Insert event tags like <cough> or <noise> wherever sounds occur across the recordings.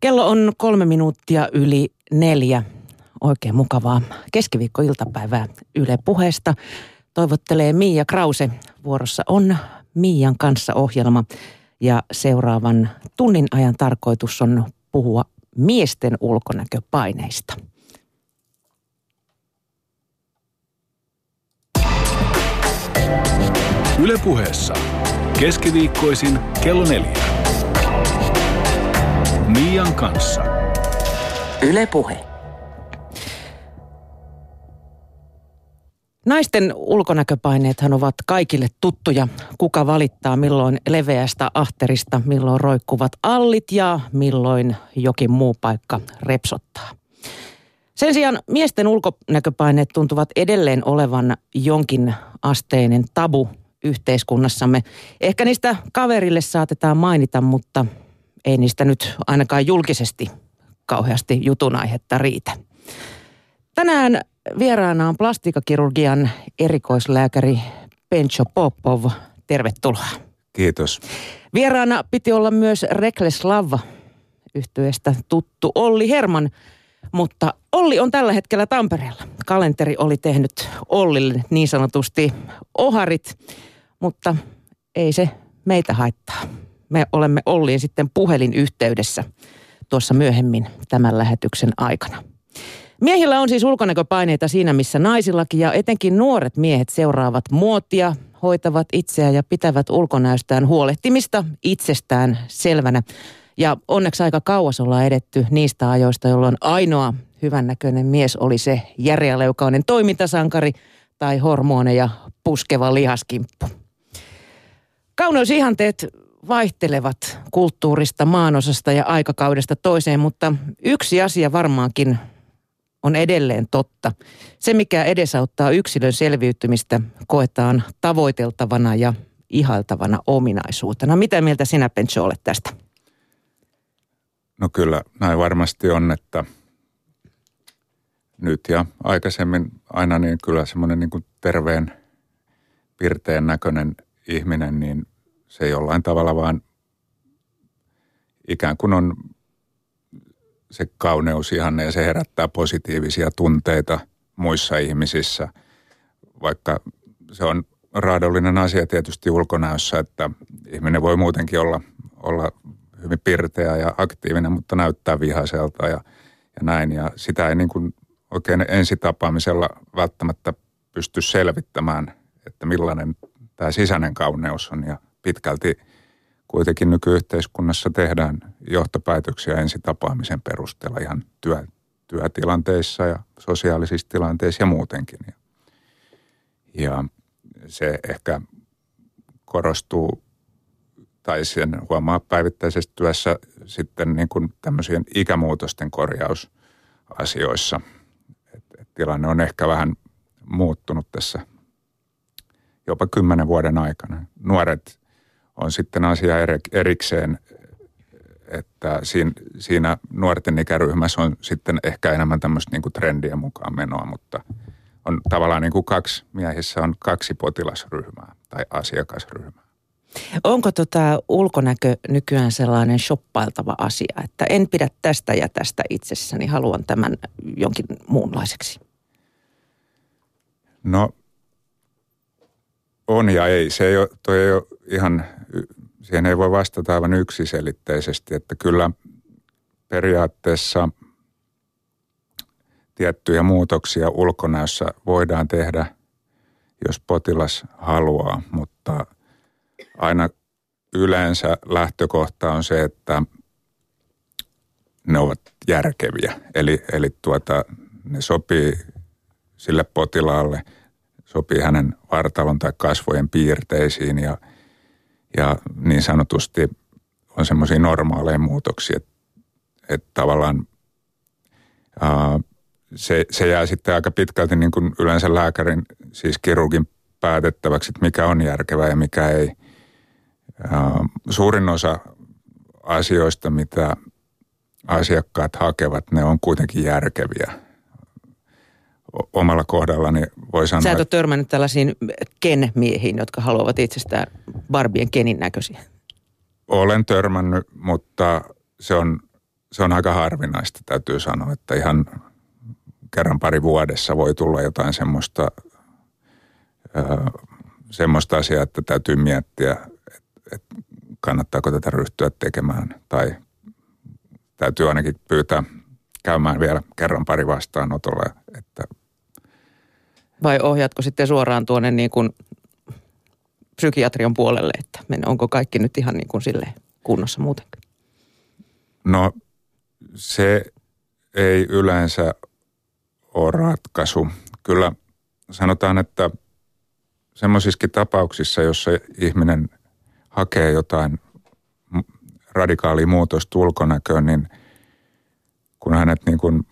Kello on kolme minuuttia yli neljä. Oikein mukavaa keskiviikkoiltapäivää Yle puheesta. Toivottelee Miia Krause. Vuorossa on Miian kanssa ohjelma ja seuraavan tunnin ajan tarkoitus on puhua miesten ulkonäköpaineista. Ylepuheessa keskiviikkoisin kello neljä. Mian kanssa. Yle Puhe. Naisten ulkonäköpaineethan ovat kaikille tuttuja. Kuka valittaa milloin leveästä ahterista, milloin roikkuvat allit ja milloin jokin muu paikka repsottaa. Sen sijaan miesten ulkonäköpaineet tuntuvat edelleen olevan jonkin asteinen tabu yhteiskunnassamme. Ehkä niistä kaverille saatetaan mainita, mutta ei niistä nyt ainakaan julkisesti kauheasti jutun aihetta riitä. Tänään vieraana on plastikakirurgian erikoislääkäri Pencho Popov. Tervetuloa. Kiitos. Vieraana piti olla myös Rekles Lava yhtyeestä tuttu Olli Herman, mutta Olli on tällä hetkellä Tampereella. Kalenteri oli tehnyt Ollille niin sanotusti oharit, mutta ei se meitä haittaa me olemme Olliin sitten puhelinyhteydessä tuossa myöhemmin tämän lähetyksen aikana. Miehillä on siis ulkonäköpaineita siinä, missä naisillakin ja etenkin nuoret miehet seuraavat muotia, hoitavat itseään ja pitävät ulkonäöstään huolehtimista itsestään selvänä. Ja onneksi aika kauas ollaan edetty niistä ajoista, jolloin ainoa hyvännäköinen mies oli se järeäleukainen toimintasankari tai hormoneja puskeva lihaskimppu. Kauneusihanteet vaihtelevat kulttuurista, maanosasta ja aikakaudesta toiseen, mutta yksi asia varmaankin on edelleen totta. Se, mikä edesauttaa yksilön selviytymistä, koetaan tavoiteltavana ja ihailtavana ominaisuutena. Mitä mieltä sinä, Pencho, olet tästä? No kyllä, näin varmasti on, että nyt ja aikaisemmin aina niin kyllä semmoinen niin kuin terveen, pirteen näköinen ihminen, niin se jollain tavalla vaan ikään kuin on se kauneus ihanne ja se herättää positiivisia tunteita muissa ihmisissä, vaikka se on raadollinen asia tietysti ulkonäössä, että ihminen voi muutenkin olla, olla hyvin pirteä ja aktiivinen, mutta näyttää vihaiselta ja, ja näin. Ja sitä ei niin kuin oikein ensitapaamisella välttämättä pysty selvittämään, että millainen tämä sisäinen kauneus on ja pitkälti kuitenkin nykyyhteiskunnassa tehdään johtopäätöksiä ensitapaamisen perusteella ihan työ, työtilanteissa ja sosiaalisissa tilanteissa ja muutenkin. Ja, ja se ehkä korostuu tai sen huomaa päivittäisessä työssä sitten niin kuin tämmöisien ikämuutosten korjausasioissa. Et, et tilanne on ehkä vähän muuttunut tässä jopa kymmenen vuoden aikana. Nuoret on sitten asia erikseen, että siinä, siinä nuorten ikäryhmässä on sitten ehkä enemmän tämmöistä niin kuin trendien mukaan menoa, mutta on tavallaan niin kuin kaksi, miehissä on kaksi potilasryhmää tai asiakasryhmää. Onko tota ulkonäkö nykyään sellainen shoppailtava asia, että en pidä tästä ja tästä itsessäni, haluan tämän jonkin muunlaiseksi? No on ja ei. Se ei ole, toi ei ole ihan siihen ei voi vastata aivan yksiselitteisesti, että kyllä periaatteessa tiettyjä muutoksia ulkonäössä voidaan tehdä, jos potilas haluaa, mutta aina yleensä lähtökohta on se, että ne ovat järkeviä. Eli, eli tuota, ne sopii sille potilaalle, sopii hänen vartalon tai kasvojen piirteisiin ja – ja niin sanotusti on semmoisia normaaleja muutoksia, että, että tavallaan ää, se, se jää sitten aika pitkälti niin kuin yleensä lääkärin, siis kirurgin päätettäväksi, että mikä on järkevää ja mikä ei. Ää, suurin osa asioista, mitä asiakkaat hakevat, ne on kuitenkin järkeviä omalla kohdallani voi sanoa... Sä et ole törmännyt tällaisiin ken-miehiin, jotka haluavat itsestään Barbien kenin näköisiä? Olen törmännyt, mutta se on se on aika harvinaista, täytyy sanoa, että ihan kerran pari vuodessa voi tulla jotain semmoista, semmoista asiaa, että täytyy miettiä, että, kannattaako tätä ryhtyä tekemään tai täytyy ainakin pyytää käymään vielä kerran pari vastaanotolla. Että Vai ohjaatko sitten suoraan tuonne niin kuin psykiatrian puolelle, että onko kaikki nyt ihan niin kuin silleen kunnossa muutenkin? No se ei yleensä ole ratkaisu. Kyllä sanotaan, että semmoisissakin tapauksissa, jossa ihminen hakee jotain radikaalia muutosta ulkonäköön, niin kun hänet niin kuin,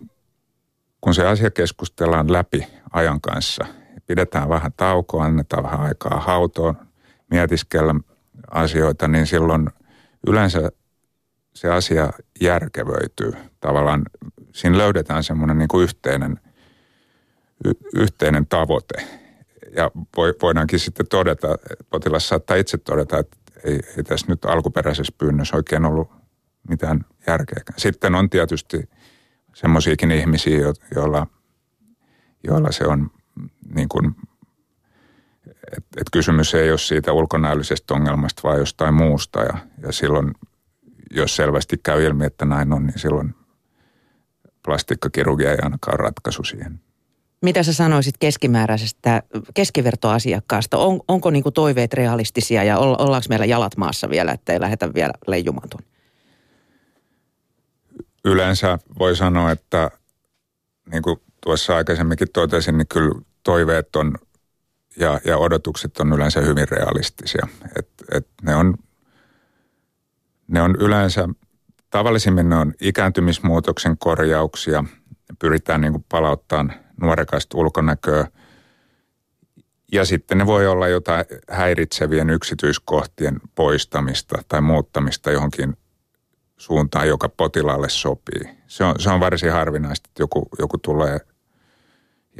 kun se asia keskustellaan läpi ajan kanssa, pidetään vähän taukoa, annetaan vähän aikaa hautoon, mietiskellä asioita, niin silloin yleensä se asia järkevöityy. Tavallaan siinä löydetään semmoinen niin kuin yhteinen, y- yhteinen tavoite. Ja voidaankin sitten todeta, potilas saattaa itse todeta, että ei, ei tässä nyt alkuperäisessä pyynnössä oikein ollut mitään järkeä. Sitten on tietysti semmoisiakin ihmisiä, joilla, joilla se on niin kuin, että et kysymys ei ole siitä ulkonäöllisestä ongelmasta, vaan jostain muusta. Ja, ja silloin, jos selvästi käy ilmi, että näin on, niin silloin plastikkakirurgia ei ainakaan ratkaisu siihen. Mitä sä sanoisit keskimääräisestä keskivertoasiakkaasta? On, onko niinku toiveet realistisia ja ollaanko meillä jalat maassa vielä, ettei lähdetä vielä leijumaan tuonne? Yleensä voi sanoa, että niin kuin tuossa aikaisemminkin totesin, niin kyllä toiveet on ja, ja odotukset on yleensä hyvin realistisia. Et, et ne, on, ne on yleensä, tavallisimmin ne on ikääntymismuutoksen korjauksia. Pyritään niin palauttamaan nuorekaista ulkonäköä. Ja sitten ne voi olla jotain häiritsevien yksityiskohtien poistamista tai muuttamista johonkin suuntaan, joka potilaalle sopii. Se on, se on varsin harvinaista, että joku, joku tulee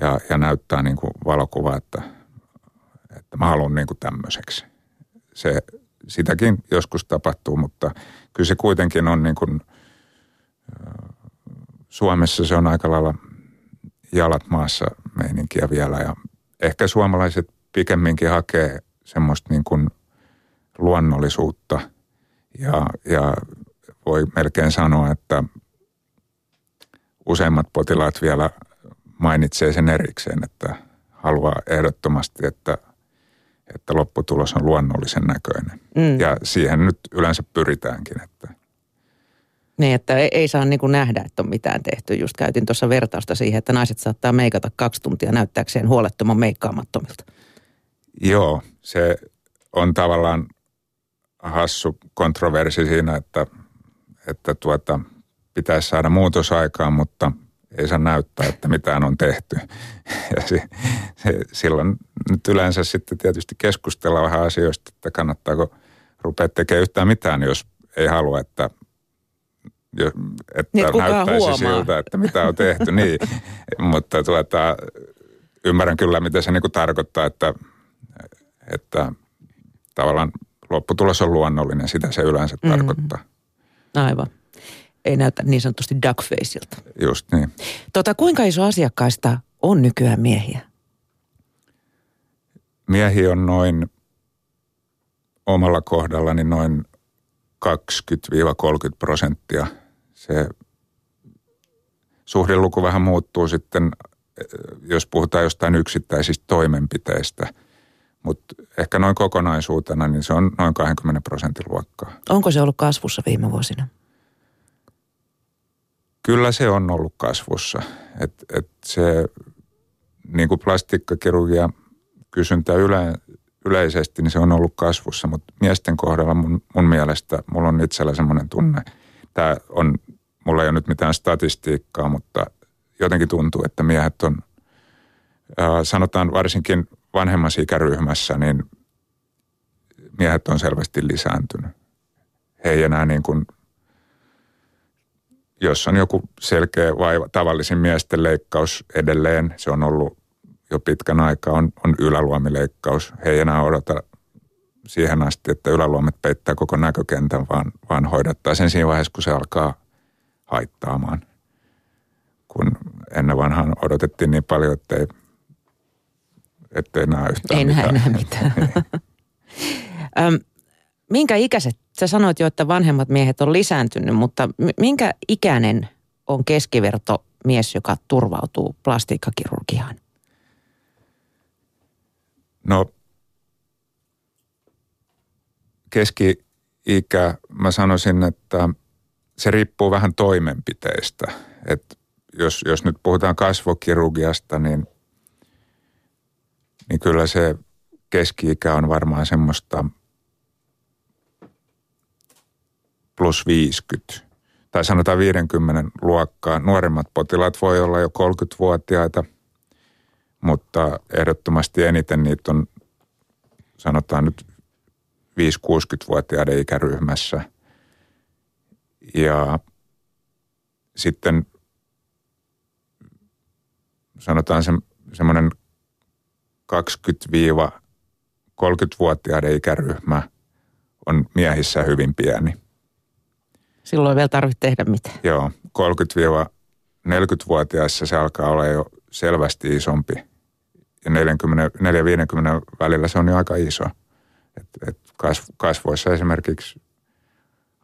ja, ja näyttää niin kuin valokuva, että, että mä haluan niin kuin tämmöiseksi. Se, sitäkin joskus tapahtuu, mutta kyllä se kuitenkin on niin kuin, Suomessa se on aika lailla jalat maassa meininkiä vielä ja ehkä suomalaiset pikemminkin hakee semmoista niin kuin luonnollisuutta ja, ja voi melkein sanoa, että useimmat potilaat vielä mainitsee sen erikseen, että haluaa ehdottomasti, että, että lopputulos on luonnollisen näköinen. Mm. Ja siihen nyt yleensä pyritäänkin, että niin, että ei, ei saa niin kuin nähdä, että on mitään tehty. Just käytin tuossa vertausta siihen, että naiset saattaa meikata kaksi tuntia näyttääkseen huolettoman meikkaamattomilta. Joo, se on tavallaan hassu kontroversi siinä, että, että tuota, pitäisi saada muutosaikaan, mutta ei saa näyttää, että mitään on tehty. Ja se, se, silloin nyt yleensä sitten tietysti keskustellaan vähän asioista, että kannattaako rupea tekemään yhtään mitään, jos ei halua, että että niin, näyttäisi huomaa. siltä, että mitä on tehty. niin, mutta tuota, ymmärrän kyllä, mitä se niinku tarkoittaa, että, että tavallaan lopputulos on luonnollinen, sitä se yleensä mm. tarkoittaa. Aivan. Ei näytä niin sanotusti duckfaceilta. Just niin. Tota, kuinka iso asiakkaista on nykyään miehiä? Miehiä on noin omalla kohdallani noin 20-30 prosenttia. Se suhdeluku vähän muuttuu sitten, jos puhutaan jostain yksittäisistä toimenpiteistä. Mutta ehkä noin kokonaisuutena, niin se on noin 20 prosentin luokkaa. Onko se ollut kasvussa viime vuosina? Kyllä se on ollut kasvussa. Et, et se niin kuin plastikkakirurgia kysyntä yle, yleisesti, niin se on ollut kasvussa, mutta miesten kohdalla mun, mun mielestä mulla on itsellä semmoinen tunne. Tämä on, mulla ei ole nyt mitään statistiikkaa, mutta jotenkin tuntuu, että miehet on, sanotaan varsinkin vanhemmassa ikäryhmässä, niin miehet on selvästi lisääntynyt. He ei enää niin kuin, jos on joku selkeä vaiva, tavallisin miesten leikkaus edelleen, se on ollut jo pitkän aikaa on, on yläluomileikkaus. He ei enää odota siihen asti, että yläluomet peittää koko näkökentän, vaan, vaan hoidattaa sen siinä vaiheessa, kun se alkaa haittaamaan. Kun ennen vanhaan odotettiin niin paljon, ettei, ettei näe yhtään Ei mitään. enää mitään. <laughs> Minkä ikäiset, sä sanoit jo, että vanhemmat miehet on lisääntynyt, mutta minkä ikäinen on keskiverto mies, joka turvautuu plastiikkakirurgiaan? No keski-ikä, mä sanoisin, että se riippuu vähän toimenpiteistä. Et jos, jos nyt puhutaan kasvokirurgiasta, niin, niin kyllä se keski-ikä on varmaan semmoista plus 50 tai sanotaan 50 luokkaa. Nuoremmat potilaat voi olla jo 30-vuotiaita, mutta ehdottomasti eniten niitä on sanotaan nyt 5-60-vuotiaiden ikäryhmässä. Ja sitten sanotaan se, semmoinen 20-30-vuotiaiden ikäryhmä on miehissä hyvin pieni. Silloin ei vielä tarvitse tehdä mitään. Joo, 30-40-vuotiaissa se alkaa olla jo selvästi isompi. Ja 40-50 välillä se on jo aika iso. Et, et kasvoissa esimerkiksi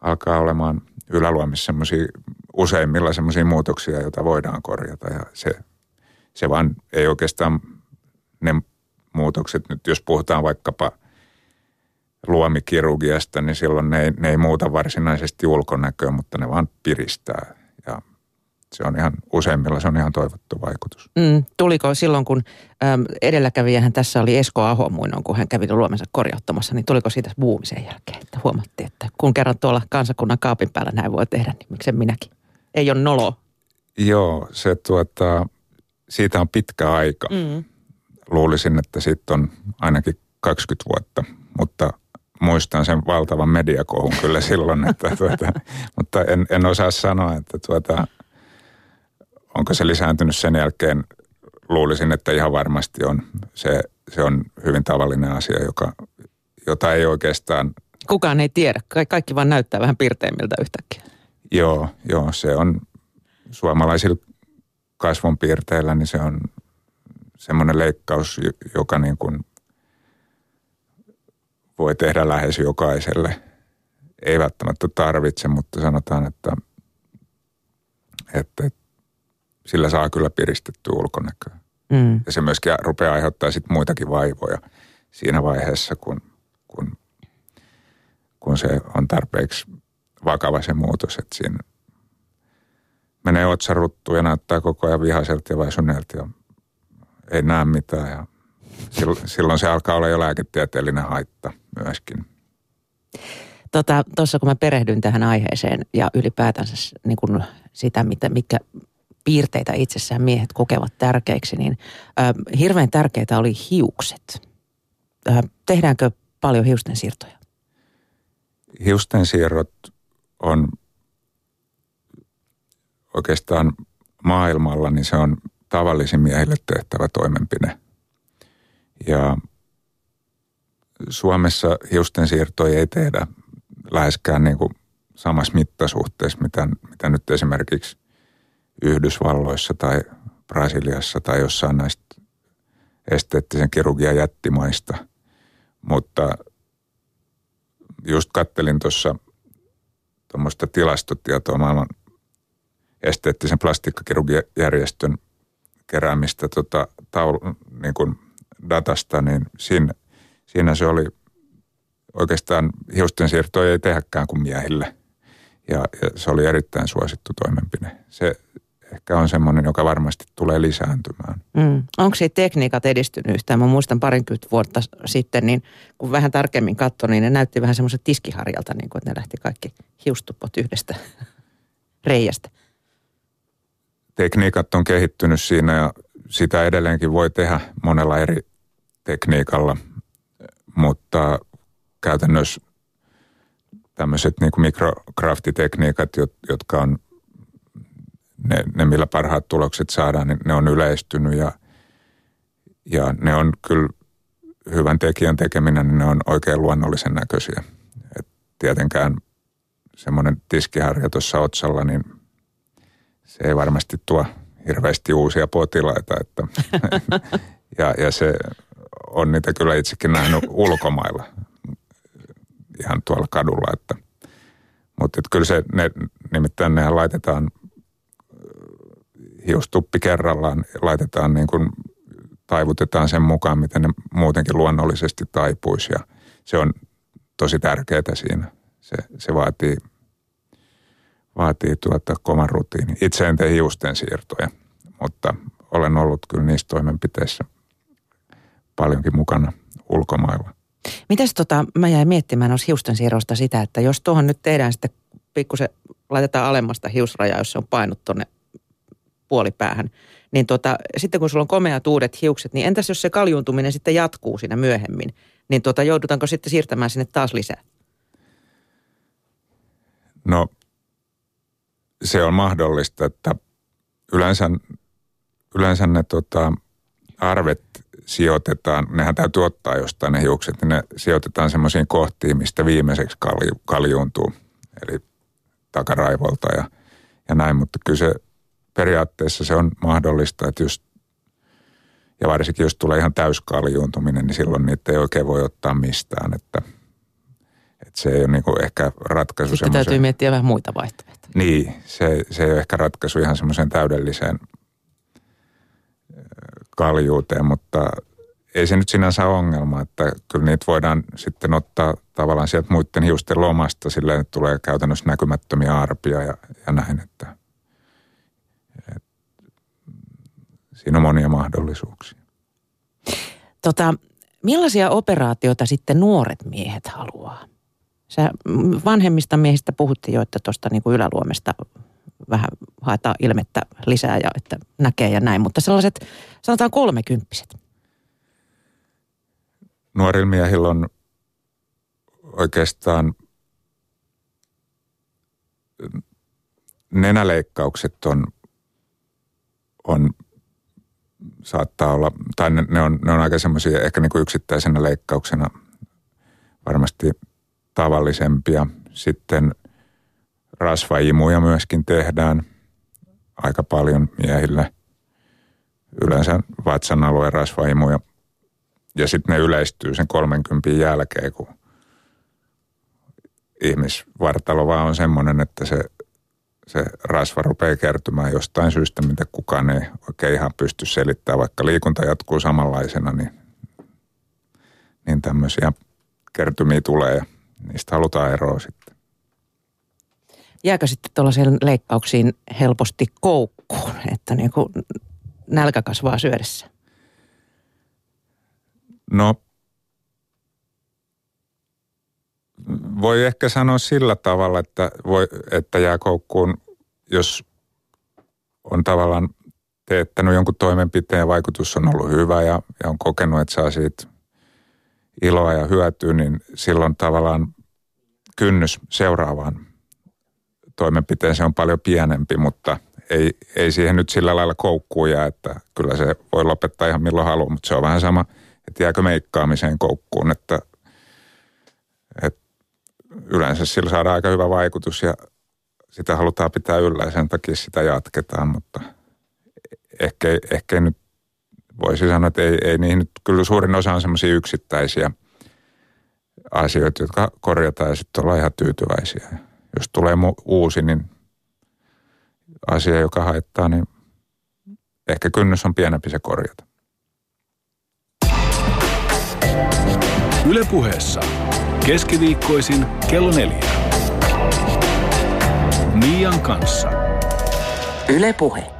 alkaa olemaan yläluomissa semmoisia, useimmilla semmoisia muutoksia, joita voidaan korjata. Ja se, se vaan ei oikeastaan ne muutokset, nyt jos puhutaan vaikkapa luomikirurgiasta, niin silloin ne ei, ne ei muuta varsinaisesti ulkonäköä, mutta ne vaan piristää. Ja se on ihan, useimmilla se on ihan toivottu vaikutus. Mm, tuliko silloin, kun äm, edelläkävijähän tässä oli Esko Aho muinoin, kun hän kävi luomensa korjauttamassa, niin tuliko siitä buumi sen jälkeen, että huomattiin, että kun kerran tuolla kansakunnan kaapin päällä näin voi tehdä, niin miksen minäkin. Ei ole nolo. Joo, se tuota, siitä on pitkä aika. Mm. Luulisin, että siitä on ainakin 20 vuotta, mutta muistan sen valtavan mediakohun kyllä silloin, että tuota, <laughs> mutta en, en osaa sanoa, että tuota, onko se lisääntynyt sen jälkeen. Luulisin, että ihan varmasti on. Se, se on hyvin tavallinen asia, joka, jota ei oikeastaan... Kukaan ei tiedä. Ka- kaikki vaan näyttää vähän pirteimmiltä yhtäkkiä. Joo, joo, se on suomalaisilla kasvonpiirteillä, niin se on semmoinen leikkaus, joka niin kuin voi tehdä lähes jokaiselle. Ei välttämättä tarvitse, mutta sanotaan, että, että sillä saa kyllä piristettyä ulkonäköä. Mm. Ja se myöskin rupeaa aiheuttaa sitten muitakin vaivoja siinä vaiheessa, kun, kun, kun se on tarpeeksi vakava se muutos, että siinä menee otsaruttu ja näyttää koko ajan vihaiselta ja väsyneeltä ja ei näe mitään ja silloin se alkaa olla jo lääketieteellinen haitta myöskin. Tuossa tota, kun mä perehdyin tähän aiheeseen ja ylipäätänsä niin kun sitä, mitä, mitkä piirteitä itsessään miehet kokevat tärkeiksi, niin äh, hirveän tärkeitä oli hiukset. Äh, tehdäänkö paljon hiusten siirtoja? Hiusten siirrot on oikeastaan maailmalla, niin se on tavallisin miehille tehtävä toimenpide. Ja Suomessa hiusten siirtoja ei tehdä läheskään niin kuin samassa mittasuhteessa, mitä, mitä nyt esimerkiksi Yhdysvalloissa tai Brasiliassa tai jossain näistä esteettisen kirurgian jättimaista. Mutta just kattelin tuossa tuommoista tilastotietoa maailman esteettisen plastiikkakirurgiajärjestön keräämistä tota, taulu, niin kuin datasta, niin siinä, siinä se oli oikeastaan hiusten siirtoja ei tehdäkään kuin miehille. Ja, ja se oli erittäin suosittu toimenpide. Se ehkä on semmoinen, joka varmasti tulee lisääntymään. Mm. Onko se tekniikat edistynyt yhtään? Mä muistan parinkymmentä vuotta sitten, niin kun vähän tarkemmin katsoi, niin ne näytti vähän semmoiset tiskiharjalta, niin kuin, että ne lähti kaikki hiustupot yhdestä <laughs> reiästä. Tekniikat on kehittynyt siinä ja sitä edelleenkin voi tehdä monella eri tekniikalla, mutta käytännössä tämmöiset niin mikrokraftitekniikat, jotka on ne, ne, millä parhaat tulokset saadaan, niin ne on yleistynyt ja, ja ne on kyllä hyvän tekijän tekeminen, niin ne on oikein luonnollisen näköisiä. Et tietenkään semmoinen tiskiharja tuossa otsalla, niin se ei varmasti tuo hirveästi uusia potilaita. Että, <laughs> ja, ja se on niitä kyllä itsekin nähnyt ulkomailla ihan tuolla kadulla. Että, mutta että kyllä se, ne, nimittäin nehän laitetaan hiustuppi kerrallaan, laitetaan niin kuin, taivutetaan sen mukaan, miten ne muutenkin luonnollisesti taipuisi ja se on tosi tärkeää siinä. Se, se vaatii, vaatii tuota kovan rutiini. Itse en tee hiusten siirtoja, mutta olen ollut kyllä niissä toimenpiteissä paljonkin mukana ulkomailla. Mitäs tota, mä jäin miettimään noissa hiusten siirrosta sitä, että jos tuohon nyt tehdään sitten pikkusen, laitetaan alemmasta hiusrajaa, jos se on painut tuonne puolipäähän, niin tota, sitten kun sulla on komeat uudet hiukset, niin entäs jos se kaljuuntuminen sitten jatkuu siinä myöhemmin, niin tota, joudutaanko sitten siirtämään sinne taas lisää? No se on mahdollista, että yleensä, yleensä ne tota, arvet sijoitetaan, nehän täytyy ottaa jostain ne hiukset, niin ne sijoitetaan semmoisiin kohtiin, mistä viimeiseksi kalju, kaljuuntuu, eli takaraivolta ja, ja näin, mutta kyllä se periaatteessa se on mahdollista, että just, ja varsinkin jos tulee ihan täyskaljuuntuminen, niin silloin niitä ei oikein voi ottaa mistään, että, että se ei ole niin kuin ehkä ratkaisu Sitten täytyy miettiä vähän muita vaihtoehtoja. Niin, se, se ei ole ehkä ratkaisu ihan semmoiseen täydelliseen kaljuuteen, mutta ei se nyt sinänsä ole ongelma, että kyllä niitä voidaan sitten ottaa tavallaan sieltä muiden hiusten lomasta, sillä että tulee käytännössä näkymättömiä arpia ja, ja näin, että et, siinä on monia mahdollisuuksia. Tota, millaisia operaatioita sitten nuoret miehet haluaa? Sä vanhemmista miehistä puhuttiin jo, että tuosta niin yläluomesta vähän haetaan ilmettä lisää ja että näkee ja näin, mutta sellaiset sanotaan kolmekymppiset. Nuorilla miehillä on oikeastaan nenäleikkaukset on, on saattaa olla, tai ne, ne, on, ne on aika semmoisia ehkä niin kuin yksittäisenä leikkauksena varmasti tavallisempia. Sitten – rasvaimuja myöskin tehdään aika paljon miehille. Yleensä vatsan alueen rasvaimuja. Ja sitten ne yleistyy sen 30 jälkeen, kun ihmisvartalo vaan on semmoinen, että se, se rasva rupeaa kertymään jostain syystä, mitä kukaan ei oikein ihan pysty selittämään. Vaikka liikunta jatkuu samanlaisena, niin, niin tämmöisiä kertymiä tulee niistä halutaan eroa sitten jääkö sitten tuollaisiin leikkauksiin helposti koukkuun, että niin kuin nälkä kasvaa syödessä? No, voi ehkä sanoa sillä tavalla, että, voi, että jää koukkuun, jos on tavallaan teettänyt jonkun toimenpiteen ja vaikutus on ollut hyvä ja, ja on kokenut, että saa siitä iloa ja hyötyä, niin silloin tavallaan kynnys seuraavaan toimenpiteeseen on paljon pienempi, mutta ei, ei siihen nyt sillä lailla koukkuja, että kyllä se voi lopettaa ihan milloin haluaa, mutta se on vähän sama, että jääkö meikkaamiseen koukkuun, että, että yleensä sillä saadaan aika hyvä vaikutus ja sitä halutaan pitää yllä ja sen takia sitä jatketaan, mutta ehkä, ehkä nyt voisi sanoa, että ei, ei niihin nyt, kyllä suurin osa on semmoisia yksittäisiä asioita, jotka korjataan ja sitten ollaan ihan tyytyväisiä jos tulee uusi, niin asia, joka haittaa, niin ehkä kynnys on pienempi se korjata. Ylepuheessa keskiviikkoisin kello neljä. Mian kanssa. Ylepuhe.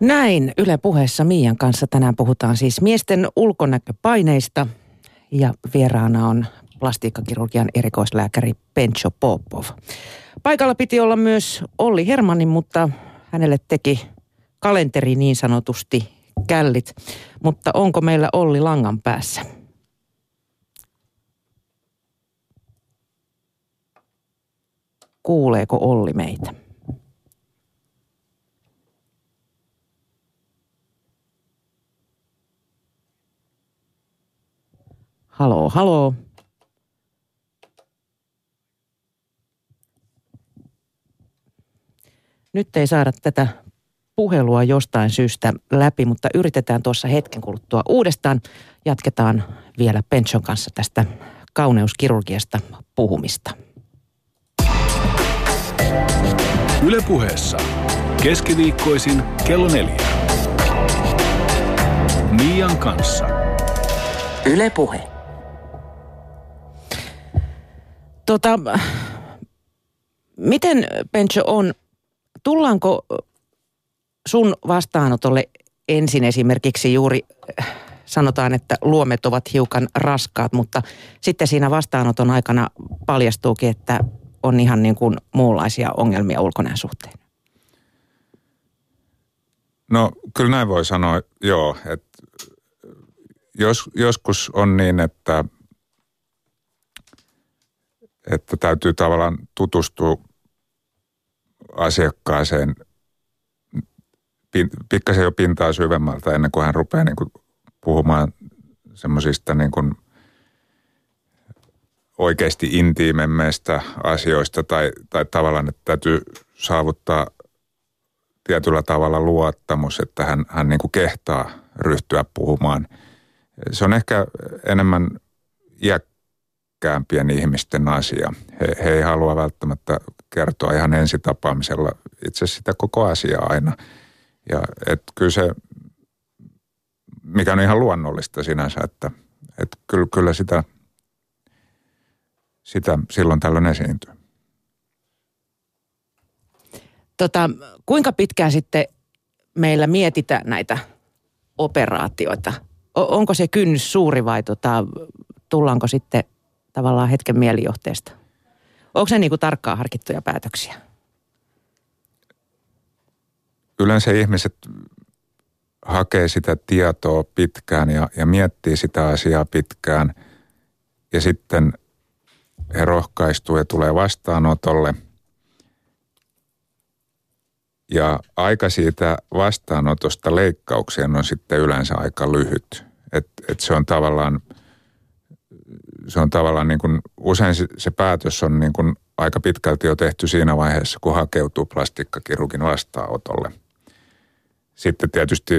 Näin Yle puheessa Miian kanssa tänään puhutaan siis miesten ulkonäköpaineista ja vieraana on plastiikkakirurgian erikoislääkäri Pencho Popov. Paikalla piti olla myös Olli Hermannin, mutta hänelle teki kalenteri niin sanotusti källit. Mutta onko meillä Olli langan päässä? Kuuleeko Olli meitä? Haloo, haloo. Nyt ei saada tätä puhelua jostain syystä läpi, mutta yritetään tuossa hetken kuluttua uudestaan. Jatketaan vielä Penchon kanssa tästä kauneuskirurgiasta puhumista. Ylepuheessa keskiviikkoisin kello neljä. Mian kanssa. Ylepuhe. Tota, miten Pencho on, tullaanko sun vastaanotolle ensin esimerkiksi juuri sanotaan, että luomet ovat hiukan raskaat, mutta sitten siinä vastaanoton aikana paljastuukin, että on ihan niin kuin muunlaisia ongelmia ulkonäön suhteen. No kyllä näin voi sanoa, joo. Että jos, joskus on niin, että, että täytyy tavallaan tutustua asiakkaaseen pikkasen jo pintaa syvemmältä ennen kuin hän rupeaa niin kuin puhumaan semmoisista niin kuin oikeasti intiimemmeistä asioista tai, tai tavallaan, että täytyy saavuttaa tietyllä tavalla luottamus, että hän, hän niin kuin kehtaa ryhtyä puhumaan. Se on ehkä enemmän iäkkäämpien ihmisten asia. He, he ei halua välttämättä kertoa ihan ensitapaamisella itse sitä koko asiaa aina. Ja et kyllä se, mikä on ihan luonnollista sinänsä, että et kyllä, kyllä sitä, sitä silloin tällöin esiintyy. Tota, kuinka pitkään sitten meillä mietitään näitä operaatioita? O- onko se kynnys suuri vai tota, tullaanko sitten tavallaan hetken mielijohteesta? Onko se niin kuin tarkkaan harkittuja päätöksiä? Yleensä ihmiset hakee sitä tietoa pitkään ja, ja miettii sitä asiaa pitkään ja sitten he rohkaistuu ja tulee vastaanotolle – ja aika siitä vastaanotosta leikkaukseen on sitten yleensä aika lyhyt. Et, et se on tavallaan, se on tavallaan niin kuin, usein se, se päätös on niin kuin aika pitkälti jo tehty siinä vaiheessa, kun hakeutuu plastikkakirurgin vastaanotolle. Sitten tietysti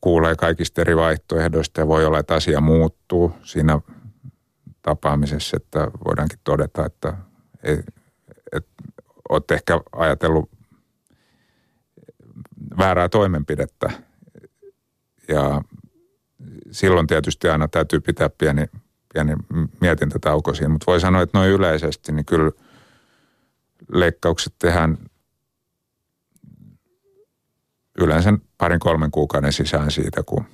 kuulee kaikista eri vaihtoehdoista ja voi olla, että asia muuttuu siinä tapaamisessa, että voidaankin todeta, että, että olette ehkä ajatellut väärää toimenpidettä. Ja silloin tietysti aina täytyy pitää pieni, pieni mietintätauko siinä, mutta voi sanoa, että noin yleisesti, niin kyllä leikkaukset tehdään yleensä parin kolmen kuukauden sisään siitä, kun,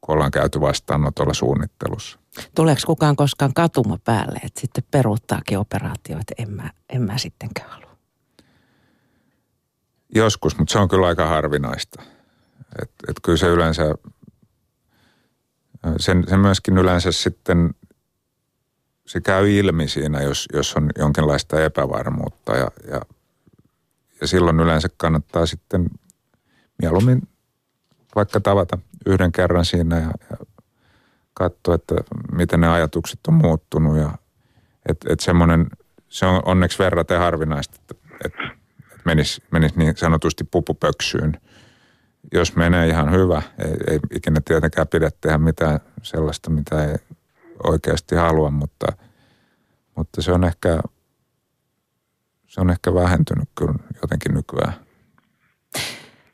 kun ollaan käyty vastaanotolla suunnittelussa. Tuleeko kukaan koskaan katuma päälle, että sitten peruuttaakin operaatioita, en mä, en mä sittenkään halua? Joskus, mutta se on kyllä aika harvinaista. Et, et kyllä se yleensä, sen, sen myöskin yleensä sitten, se käy ilmi siinä, jos, jos on jonkinlaista epävarmuutta ja, ja, ja silloin yleensä kannattaa sitten mieluummin vaikka tavata yhden kerran siinä ja, ja katsoa, että miten ne ajatukset on muuttunut ja että et semmoinen, se on onneksi verraten harvinaista, että, että menisi, menisi niin sanotusti pupupöksyyn. Jos menee ihan hyvä, ei, ei ikinä tietenkään pidä tehdä mitään sellaista, mitä ei oikeasti halua, mutta, mutta se on ehkä, se on ehkä vähentynyt kyllä jotenkin nykyään.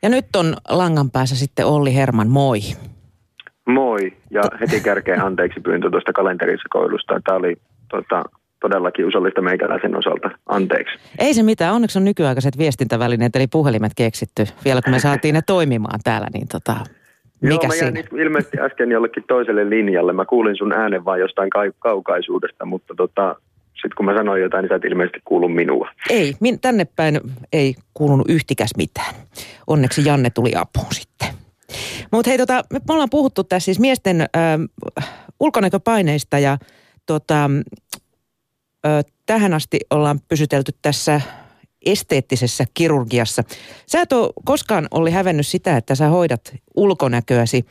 Ja nyt on langan päässä sitten Olli Herman, moi. Moi, ja heti kärkeen anteeksi pyyntö tuosta kalenterisekoilusta. Tämä oli tota, todellakin usallista meikäläisen osalta. Anteeksi. Ei se mitään. Onneksi on nykyaikaiset viestintävälineet, eli puhelimet keksitty. Vielä kun me saatiin ne toimimaan täällä, niin tota, mikä Joo, mä jäin ilmeisesti äsken jollekin toiselle linjalle. Mä kuulin sun äänen vaan jostain kaukaisuudesta, mutta tota, sitten kun mä sanoin jotain, niin sä et ilmeisesti kuulu minua. Ei, min, tänne päin ei kuulunut yhtikäs mitään. Onneksi Janne tuli apuun sitten. Mutta hei, tota, me ollaan puhuttu tässä siis miesten äh, ulkonäköpaineista ja tota, tähän asti ollaan pysytelty tässä esteettisessä kirurgiassa. Sä et ole koskaan oli hävennyt sitä, että sä hoidat ulkonäköäsi.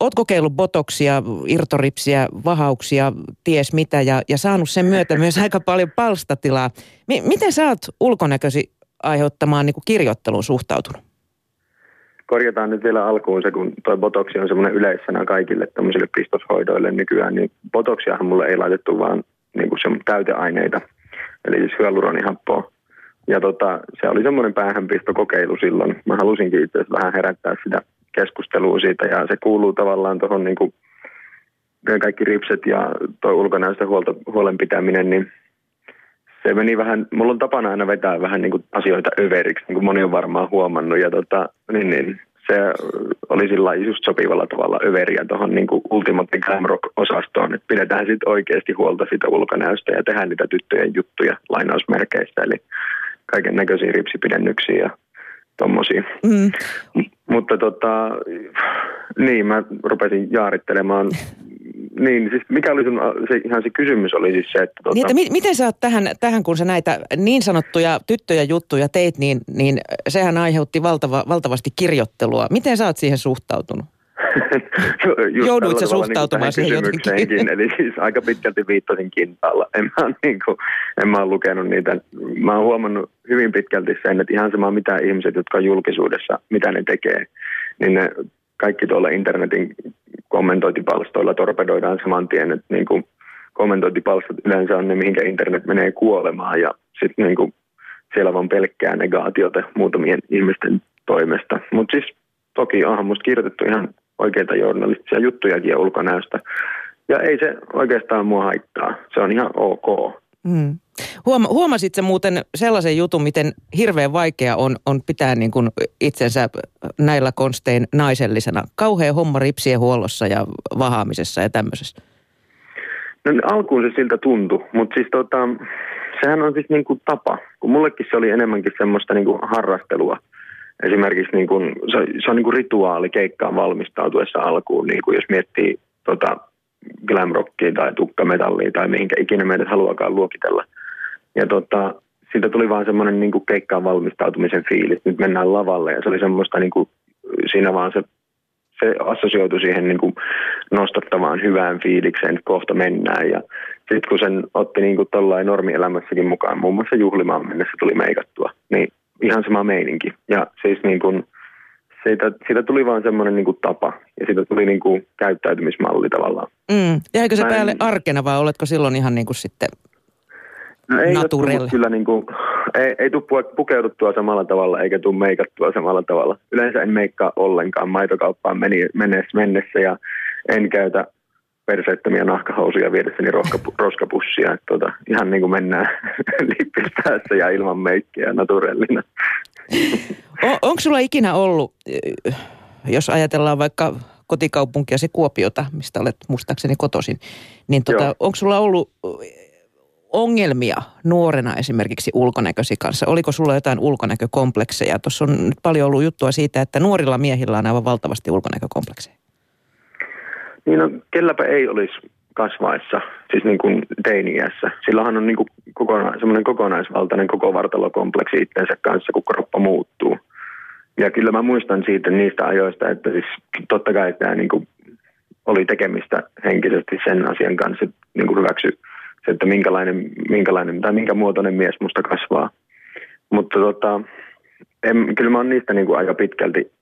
Oot kokeillut botoksia, irtoripsiä, vahauksia, ties mitä ja, ja saanut sen myötä myös <laughs> aika paljon palstatilaa. M- miten sä oot ulkonäkösi aiheuttamaan niin kuin kirjoitteluun suhtautunut? Korjataan nyt vielä alkuun se, kun tuo botoksi on semmoinen yleissana kaikille tämmöisille pistoshoidoille nykyään, niin botoksiahan mulle ei laitettu vaan niin kuin se täyteaineita, eli siis hyaluronihappoa. Ja tota, se oli semmoinen päähänpistokokeilu silloin. Mä halusinkin itse asiassa vähän herättää sitä keskustelua siitä. Ja se kuuluu tavallaan tuohon niin kaikki ripset ja tuo ulkonäöstä huolta, huolen pitäminen, niin se meni vähän, mulla on tapana aina vetää vähän niin kuin asioita överiksi, niin kuin moni on varmaan huomannut, ja tota, niin, niin, se oli sillä just sopivalla tavalla överiä tuohon niin Ultimate Glam Rock-osastoon, että pidetään sitten oikeasti huolta siitä ulkonäöstä ja tehdään niitä tyttöjen juttuja lainausmerkeissä, eli kaiken näköisiä ripsipidennyksiä ja tommosia. Mm. Mutta tota, niin, mä rupesin jaarittelemaan niin, siis mikä oli sun, se, ihan se kysymys oli siis se, että... Tuota... Niin, että mi- miten sä oot tähän, tähän, kun sä näitä niin sanottuja tyttöjä juttuja teit, niin, niin sehän aiheutti valtava, valtavasti kirjoittelua. Miten sä oot siihen suhtautunut? Joudut sä suhtautumaan niin siihen jotenkin? Eli siis aika pitkälti viittasin kintaalla. En mä, niin kuin, en mä lukenut niitä. Mä oon huomannut hyvin pitkälti sen, että ihan sama mitä ihmiset, jotka on julkisuudessa, mitä ne tekee, niin ne kaikki tuolla internetin kommentointipalstoilla torpedoidaan saman tien, että niin kuin kommentointipalstat yleensä on ne, mihinkä internet menee kuolemaan ja sitten niin kuin siellä vaan pelkkää negaatiota muutamien ihmisten toimesta. Mutta siis toki onhan musta kirjoitettu ihan oikeita journalistisia juttujakin ulkonäöstä. Ja ei se oikeastaan mua haittaa. Se on ihan ok. Mm. Huoma, huomasit se muuten sellaisen jutun, miten hirveän vaikea on, on pitää niin kuin itsensä näillä konstein naisellisena? Kauhea homma ripsien huollossa ja vahaamisessa ja tämmöisessä. No alkuun se siltä tuntui, mutta siis tota, sehän on siis niin kuin tapa. Kun mullekin se oli enemmänkin semmoista niin kuin harrastelua. Esimerkiksi niin kuin, se, se on niin kuin rituaali keikkaan valmistautuessa alkuun, niin kuin jos miettii tota, glamrockia tai tukkametallia tai mihinkä ikinä meidät haluakaan luokitella – ja tota, siitä tuli vaan semmoinen niin keikkaan valmistautumisen fiilis. Nyt mennään lavalle ja se oli semmoista niin kuin, siinä vaan se, se assosioitui siihen niin kuin nostattavaan hyvään fiilikseen, että kohta mennään. Ja sitten kun sen otti niin kuin normielämässäkin mukaan, muun muassa juhlimaan mennessä tuli meikattua, niin ihan sama meininki. Ja siis niin kuin, siitä, siitä tuli vaan semmoinen niin kuin tapa ja siitä tuli niin kuin käyttäytymismalli tavallaan. Mm. Jäikö se Mä päälle en... arkena vai oletko silloin ihan niin kuin sitten No ei naturelle. kyllä niin kuin, <laughs> ei, ei tule pukeuduttua samalla tavalla eikä tule meikattua samalla tavalla. Yleensä en meikkaa ollenkaan maitokauppaan meni, mennessä, mennessä ja en käytä perseettömiä nahkahousuja viedessäni roskapu, <laughs> roskapussia. Että tota, ihan niin kuin mennään <laughs> lippis ja ilman meikkiä naturellina. On, onko sulla ikinä ollut, jos ajatellaan vaikka kotikaupunkia se Kuopiota, mistä olet muistaakseni kotoisin, niin tota, onko sulla ollut ongelmia nuorena esimerkiksi ulkonäkösi kanssa? Oliko sulla jotain ulkonäkökomplekseja? Tuossa on nyt paljon ollut juttua siitä, että nuorilla miehillä on aivan valtavasti ulkonäkökomplekseja. Niin no, kelläpä ei olisi kasvaessa, siis niin kuin teiniässä. Silloinhan on niin kuin kokona- semmoinen kokonaisvaltainen koko vartalokompleksi itsensä kanssa, kun kroppa muuttuu. Ja kyllä mä muistan siitä niistä ajoista, että siis totta kai tämä niin kuin oli tekemistä henkisesti sen asian kanssa, että niin kuin hyväksy se, että minkälainen, minkälainen tai minkä muotoinen mies musta kasvaa. Mutta tota, en, kyllä mä oon niistä niin kuin aika pitkälti,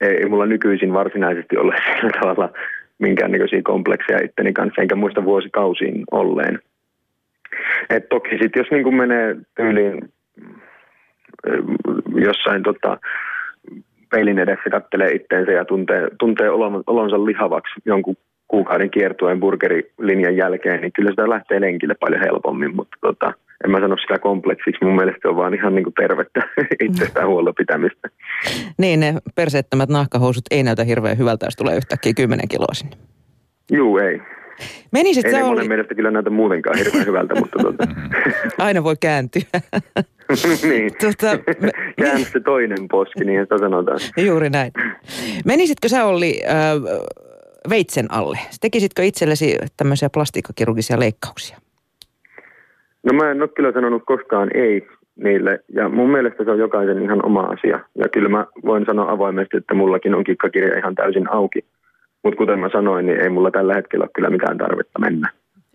ei, ei mulla nykyisin varsinaisesti ole <laughs> sillä tavalla minkäännäköisiä komplekseja itteni kanssa, enkä muista vuosikausiin olleen. Et toki sitten jos niin menee tyyliin jossain tota, peilin edessä kattelee itteensä ja tuntee, tuntee olonsa lihavaksi jonkun kuukauden kiertueen burgerilinjan jälkeen, niin kyllä sitä lähtee lenkille paljon helpommin, mutta tota, en mä sano sitä kompleksiksi. Mun mielestä se on vaan ihan niin kuin tervettä <laughs> itsestään huolta pitämistä. Niin, ne perseettömät nahkahousut ei näytä hirveän hyvältä, jos tulee yhtäkkiä 10 kiloa sinne. Juu, ei. Menisit ei sä ne oli... mielestä kyllä näytä muutenkaan hirveän <laughs> hyvältä, mutta tota... <laughs> Aina voi kääntyä. niin. Tota, me... Käänny se toinen poski, niin sitä sanotaan. Juuri näin. Menisitkö sä Olli äh, veitsen alle. Tekisitkö itsellesi tämmöisiä plastiikkakirurgisia leikkauksia? No mä en ole kyllä sanonut koskaan ei niille. Ja mun mielestä se on jokaisen ihan oma asia. Ja kyllä mä voin sanoa avoimesti, että mullakin on kikkakirja ihan täysin auki. Mutta kuten mä sanoin, niin ei mulla tällä hetkellä ole kyllä mitään tarvetta mennä.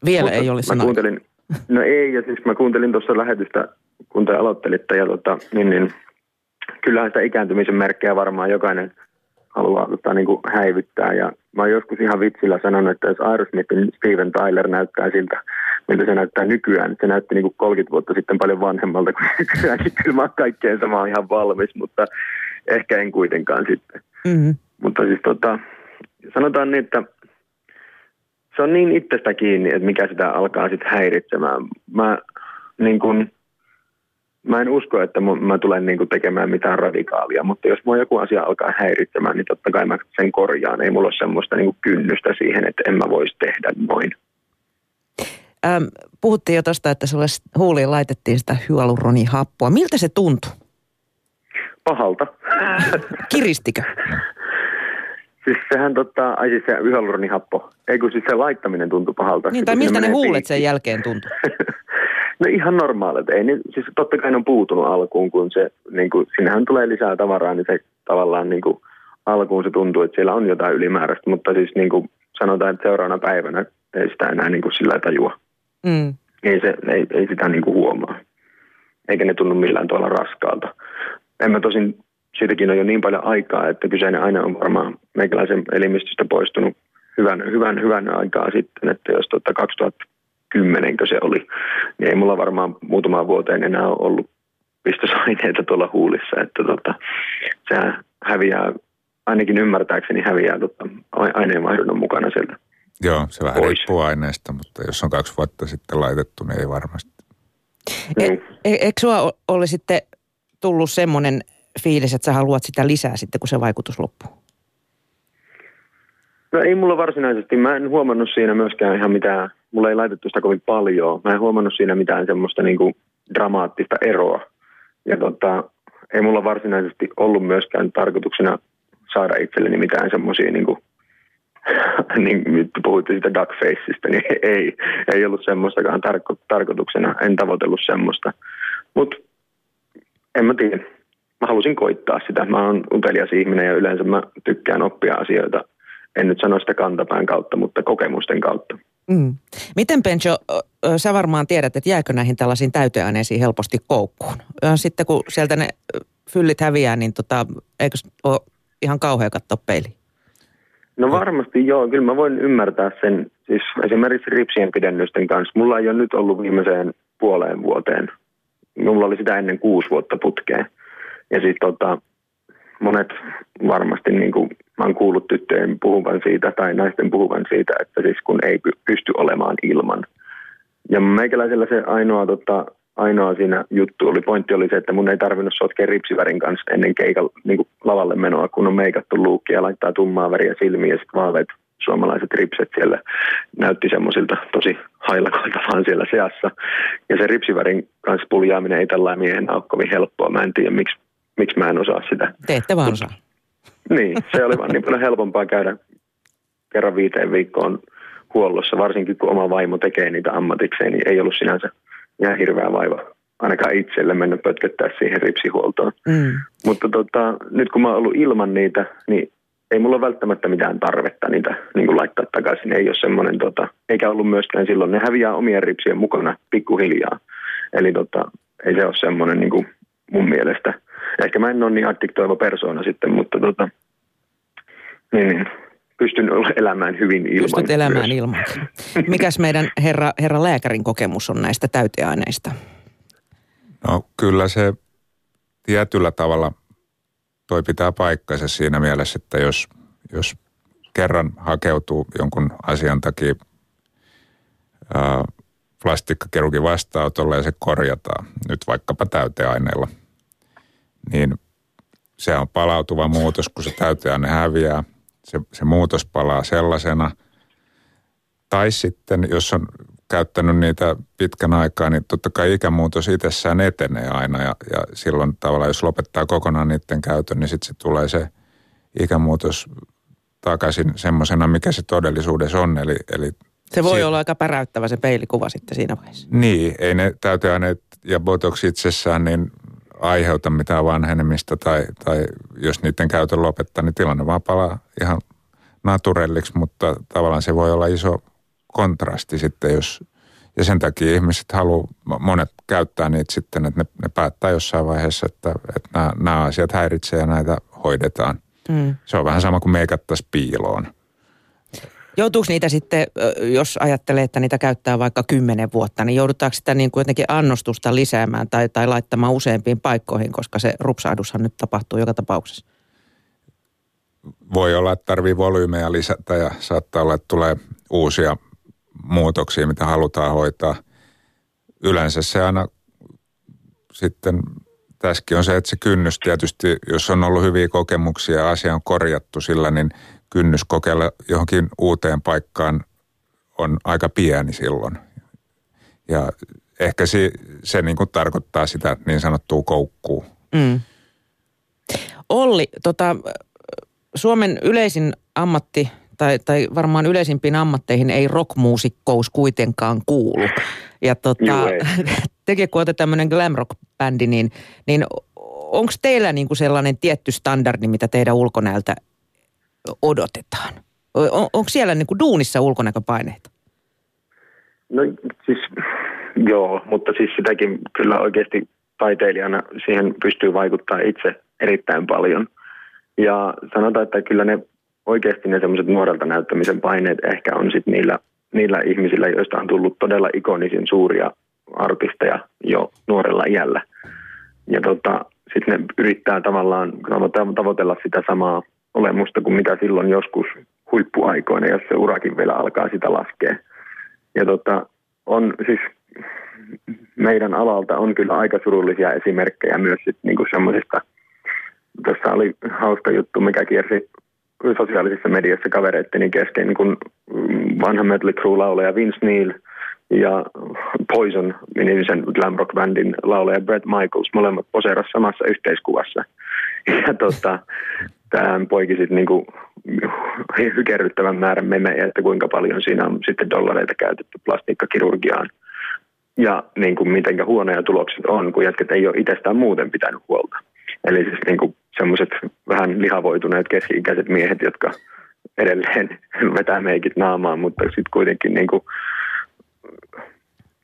Vielä Mutta ei olisi mä kuuntelin, No ei, ja siis mä kuuntelin tuossa lähetystä, kun te aloittelitte, ja tota, niin, niin, kyllähän sitä ikääntymisen merkkejä varmaan jokainen haluaa tota, niin kuin häivyttää. Ja mä oon joskus ihan vitsillä sanonut, että jos Aerosmithin Steven Tyler näyttää siltä, miltä se näyttää nykyään, se näytti niin kuin 30 vuotta sitten paljon vanhemmalta kuin <laughs> nykyään, niin kyllä mä kaikkeen sama ihan valmis, mutta ehkä en kuitenkaan sitten. Mm-hmm. Mutta siis tota, sanotaan niin, että se on niin itsestä kiinni, että mikä sitä alkaa sitten häiritsemään. Mä, niin kun, mä en usko, että mä, tulen niin tekemään mitään radikaalia, mutta jos mua joku asia alkaa häiritsemään, niin totta kai mä sen korjaan. Ei mulla ole semmoista niin kynnystä siihen, että en mä voisi tehdä noin. Ähm, puhuttiin jo tuosta, että sulle huuliin laitettiin sitä hyaluronihappoa. Miltä se tuntui? Pahalta. Kiristikö? <laughs> Siis sehän totta, ai siis se hyaluronihappo. Ei kun siis se laittaminen tuntui pahalta. Niin, tai miltä ne huulet sen jälkeen tuntui? <laughs> no ihan normaalit. Ei, niin, siis totta kai ne on puutunut alkuun, kun se, niin kuin, sinnehän tulee lisää tavaraa, niin se tavallaan niin kuin, alkuun se tuntuu, että siellä on jotain ylimääräistä, mutta siis niin kuin, sanotaan, että seuraavana päivänä ei sitä enää niin kuin, sillä tajua. Mm. Ei, se, ei, ei sitä niin kuin, huomaa. Eikä ne tunnu millään tuolla raskaalta. En mä tosin siitäkin on jo niin paljon aikaa, että kyseinen aina on varmaan meikäläisen elimistöstä poistunut hyvän, hyvän, hyvän aikaa sitten, että jos tuota 2010 se oli, niin ei mulla varmaan muutamaan vuoteen enää ole ollut pistosaineita tuolla huulissa, että tota, se häviää, ainakin ymmärtääkseni häviää tota, aineenvaihdunnan mukana sieltä. Joo, se vähän pois. riippuu aineesta, mutta jos on kaksi vuotta sitten laitettu, niin ei varmasti. E, e, eikö sinua ole sitten tullut semmoinen fiilis, että sä haluat sitä lisää sitten, kun se vaikutus loppuu? No ei mulla varsinaisesti. Mä en huomannut siinä myöskään ihan mitään, mulla ei laitettu sitä kovin paljon. Mä en huomannut siinä mitään semmoista niinku dramaattista eroa. Ja tota, ei mulla varsinaisesti ollut myöskään tarkoituksena saada itselleni mitään semmoisia niinku, <laughs> niin nyt puhuitte siitä duckfaceista, niin <laughs> ei, ei ollut semmoistakaan tarko- tarkoituksena. En tavoitellut semmoista. Mutta en mä tiedä mä halusin koittaa sitä. Mä oon utelias ihminen ja yleensä mä tykkään oppia asioita. En nyt sano sitä kantapään kautta, mutta kokemusten kautta. Mm. Miten Pencho, sä varmaan tiedät, että jääkö näihin tällaisiin täyteaineisiin helposti koukkuun? Sitten kun sieltä ne fyllit häviää, niin tota, eikö ole ihan kauhea katsoa peiliin? No varmasti joo, kyllä mä voin ymmärtää sen. Siis esimerkiksi ripsien pidennysten kanssa. Mulla ei ole nyt ollut viimeiseen puoleen vuoteen. Mulla oli sitä ennen kuusi vuotta putkeen. Ja sitten tota, monet varmasti, niin kuin mä oon kuullut tyttöjen puhuvan siitä tai naisten puhuvan siitä, että siis kun ei pysty olemaan ilman. Ja meikäläisellä se ainoa, tota, ainoa siinä juttu oli, pointti oli se, että mun ei tarvinnut sotkea ripsivärin kanssa ennen keikan niin kuin lavalle menoa, kun on meikattu luukki ja laittaa tummaa väriä silmiin ja sitten vaaveet suomalaiset ripset siellä näytti semmoisilta tosi hailakoilta vaan siellä seassa. Ja se ripsivärin kanssa puljaaminen ei tällä miehen ole kovin helppoa. Mä en tiedä, miksi miksi mä en osaa sitä. Te ette vaan osaa. Niin, se oli vaan niin paljon helpompaa käydä kerran viiteen viikkoon huollossa, varsinkin kun oma vaimo tekee niitä ammatikseen, niin ei ollut sinänsä ihan hirveä vaiva ainakaan itselle mennä pötköttää siihen ripsihuoltoon. Mm. Mutta tota, nyt kun mä oon ollut ilman niitä, niin ei mulla ole välttämättä mitään tarvetta niitä niin kuin laittaa takaisin. Ei ole semmoinen, tota, eikä ollut myöskään silloin, ne häviää omien ripsien mukana pikkuhiljaa. Eli tota, ei se ole semmoinen niin kuin mun mielestä – Ehkä mä en ole niin addiktoiva persoona sitten, mutta tota, niin, pystyn elämään hyvin ilman. Pystyt elämään myös. ilman. Mikäs meidän herra, herra lääkärin kokemus on näistä täyteaineista? No kyllä se tietyllä tavalla toi pitää paikkansa siinä mielessä, että jos, jos kerran hakeutuu jonkun asian takia ää, plastikkakerugin vastaanotolle ja se korjataan, nyt vaikkapa täyteaineella – niin se on palautuva muutos, kun se täyteaine häviää. Se, se muutos palaa sellaisena. Tai sitten, jos on käyttänyt niitä pitkän aikaa, niin totta kai ikämuutos itsessään etenee aina. Ja, ja silloin tavallaan, jos lopettaa kokonaan niiden käytön, niin sitten se tulee se ikämuutos takaisin semmoisena, mikä se todellisuudessa on. Eli, eli se voi si- olla aika päräyttävä se peilikuva sitten siinä vaiheessa. Niin, ei ne täyteaineet ja botox itsessään, niin aiheuta mitään vanhenemista tai, tai jos niiden käytön lopettaa, niin tilanne vaan palaa ihan naturelliksi, mutta tavallaan se voi olla iso kontrasti sitten, jos, Ja sen takia ihmiset haluaa, monet käyttää niitä sitten, että ne, ne päättää jossain vaiheessa, että, että nämä, nämä asiat häiritsee ja näitä hoidetaan. Mm. Se on vähän sama kuin meikattaisi piiloon. Joutuuko niitä sitten, jos ajattelee, että niitä käyttää vaikka kymmenen vuotta, niin joudutaanko sitä niin kuin jotenkin annostusta lisäämään tai, tai laittamaan useampiin paikkoihin, koska se rupsahdushan nyt tapahtuu joka tapauksessa? Voi olla, että tarvii volyymeja lisätä ja saattaa olla, että tulee uusia muutoksia, mitä halutaan hoitaa. Yleensä se aina sitten, tässäkin on se, että se kynnys tietysti, jos on ollut hyviä kokemuksia ja asia on korjattu sillä, niin kynnys kokeilla johonkin uuteen paikkaan on aika pieni silloin. Ja ehkä se, se niin kuin tarkoittaa sitä niin sanottua koukkuu. Mm. Olli, tota, Suomen yleisin ammatti tai, tai varmaan yleisimpiin ammatteihin ei rockmuusikkous kuitenkaan kuulu. Ja tota, <laughs> tekin kun olette tämmöinen glam rock-bändi, niin, niin onko teillä niinku sellainen tietty standardi, mitä teidän ulkonäöltä odotetaan? On, onko siellä niinku duunissa ulkonäköpaineita? No siis joo, mutta siis sitäkin kyllä oikeasti taiteilijana siihen pystyy vaikuttaa itse erittäin paljon. Ja sanotaan, että kyllä ne oikeasti ne semmoiset nuorelta näyttämisen paineet ehkä on sitten niillä, niillä ihmisillä, joista on tullut todella ikonisin suuria artisteja jo nuorella iällä. Ja tota, sitten ne yrittää tavallaan tavoitella sitä samaa olemusta kuin mitä silloin joskus huippuaikoina, jos se urakin vielä alkaa sitä laskea. Ja tota, on siis meidän alalta on kyllä aika surullisia esimerkkejä myös sit niinku semmoisista, tuossa oli hauska juttu, mikä kiersi sosiaalisessa mediassa kavereitteni kesken, kun vanha Mötley Crue-laulaja Vince Neil ja Poison nimisen glam rock bandin laulaja Brett Michaels, molemmat poseeras samassa yhteiskuvassa. Ja tota, tähän poiki sitten niinku hykerryttävän määrän memejä, että kuinka paljon siinä on sitten dollareita käytetty plastiikkakirurgiaan. Ja niin kuin mitenkä huonoja tulokset on, kun jätket ei ole itsestään muuten pitänyt huolta. Eli siis niin kuin semmoiset vähän lihavoituneet keski-ikäiset miehet, jotka edelleen <laughs> vetää meikit naamaan, mutta sitten kuitenkin niin kuin,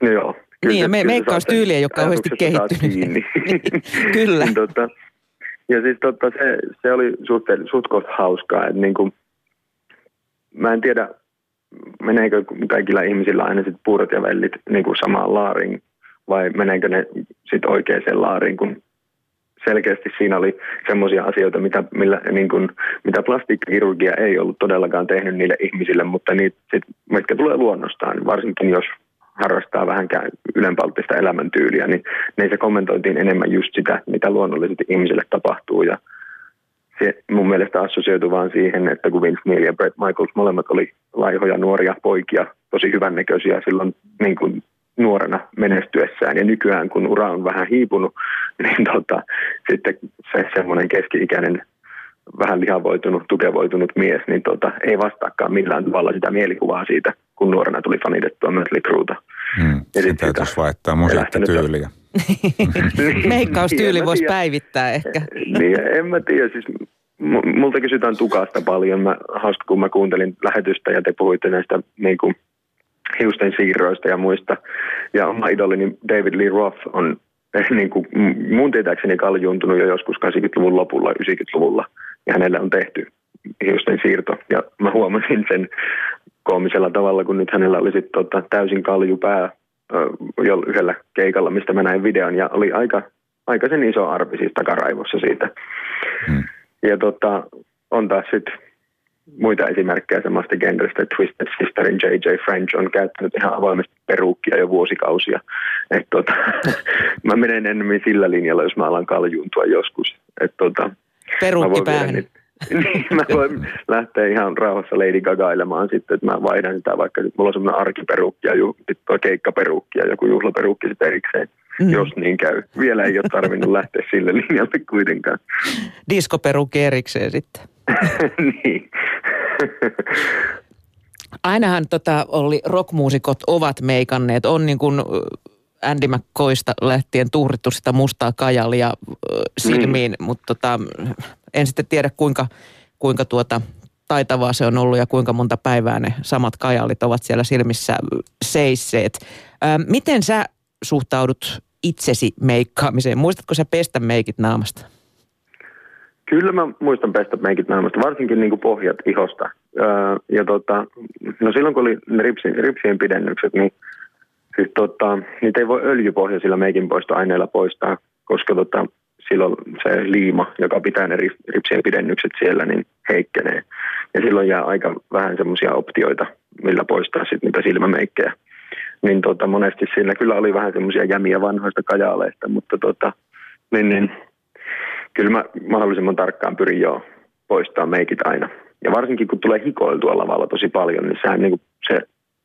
no joo. Kyllä niin, ja me, meikkaustyyli ei ole kauheasti kehittynyt. <laughs> kyllä. Niin tota, ja siis tota, se, se oli suht, suht hauskaa, että niin kuin, mä en tiedä, meneekö kaikilla ihmisillä aina sit puurot ja vellit niin kuin samaan laariin vai meneekö ne sitten oikeaan laariin, kun selkeästi siinä oli semmoisia asioita, mitä, millä, niin kuin, mitä plastiikkakirurgia ei ollut todellakaan tehnyt niille ihmisille, mutta niitä sit, mitkä tulee luonnostaan, varsinkin jos harrastaa vähänkään ylempalttista elämäntyyliä, niin se kommentoitiin enemmän just sitä, mitä luonnollisesti ihmisille tapahtuu ja se mun mielestä assosioitu vaan siihen, että kun Vince Neil ja Brett Michaels molemmat oli laihoja nuoria poikia, tosi hyvännäköisiä silloin niin kuin nuorena menestyessään. Ja nykyään, kun ura on vähän hiipunut, <laughs> niin tota, sitten se semmoinen keski-ikäinen, vähän lihavoitunut, tukevoitunut mies, niin tota, ei vastaakaan millään tavalla sitä mielikuvaa siitä, kun nuorena tuli fanitettua myös Likruuta. Hmm, ja sitten täytyisi vaihtaa musiikkityyliä. <laughs> Meikkaustyyli voisi päivittää ehkä. niin, en mä tiedä. Siis multa kysytään tukasta paljon. Mä, hauska, kun mä kuuntelin lähetystä ja te puhuitte näistä niin kuin, hiusten siirroista ja muista. Ja oma idolini David Lee Roth on eh, niin kuin, mun tietääkseni kaljuuntunut jo joskus 80-luvun lopulla, 90-luvulla. Ja hänelle on tehty hiusten siirto. Ja mä huomasin sen koomisella tavalla, kun nyt hänellä oli sit, tota, täysin kalju pää jo yhdellä keikalla, mistä mä näin videon. Ja oli aika, aika sen iso arvi siis takaraivossa siitä. Hmm. Ja tota, on taas sitten muita esimerkkejä samasta genrestä. Twisted Sisterin J.J. French on käyttänyt ihan avoimesti peruukkia jo vuosikausia. Et tota, <laughs> mä menen enemmän sillä linjalla, jos mä alan kaljuuntua joskus. Et tota, Peruukki päähän. Niin, mä voin lähteä ihan rauhassa Lady Gagailemaan sitten, että mä vaihdan sitä vaikka, nyt mulla on semmoinen arkiperuukki ja ju, sitten keikkaperuukki ja joku juhlaperuukki sitten erikseen, mm. jos niin käy. Vielä ei ole tarvinnut lähteä sille linjalle kuitenkaan. Diskoperuukki erikseen sitten. <laughs> niin. Ainahan tota, oli rockmuusikot ovat meikanneet. On niin kuin Andy McCoysta lähtien tuhrittu sitä mustaa kajalia silmiin, mm. mutta tota, en sitten tiedä kuinka, kuinka tuota taitavaa se on ollut ja kuinka monta päivää ne samat kajalit ovat siellä silmissä seisseet. Ää, miten sä suhtaudut itsesi meikkaamiseen? Muistatko sä pestä meikit naamasta? Kyllä mä muistan pestä meikit naamasta, varsinkin niin kuin pohjat ihosta. Öö, ja tota, no silloin kun oli ne ripsi, ripsien pidennykset, niin siis tota, niitä ei voi öljypohjaisilla meikin poistoaineilla poistaa, koska tota, silloin se liima, joka pitää ne ripsien pidennykset siellä, niin heikkenee. Ja silloin jää aika vähän semmoisia optioita, millä poistaa sitten niitä silmämeikkejä. Niin tota, monesti siinä kyllä oli vähän semmoisia jämiä vanhoista kajaaleista, mutta tota, niin, niin, kyllä mä mahdollisimman tarkkaan pyrin jo poistaa meikit aina. Ja varsinkin kun tulee hikoiltua lavalla tosi paljon, niin sehän niin se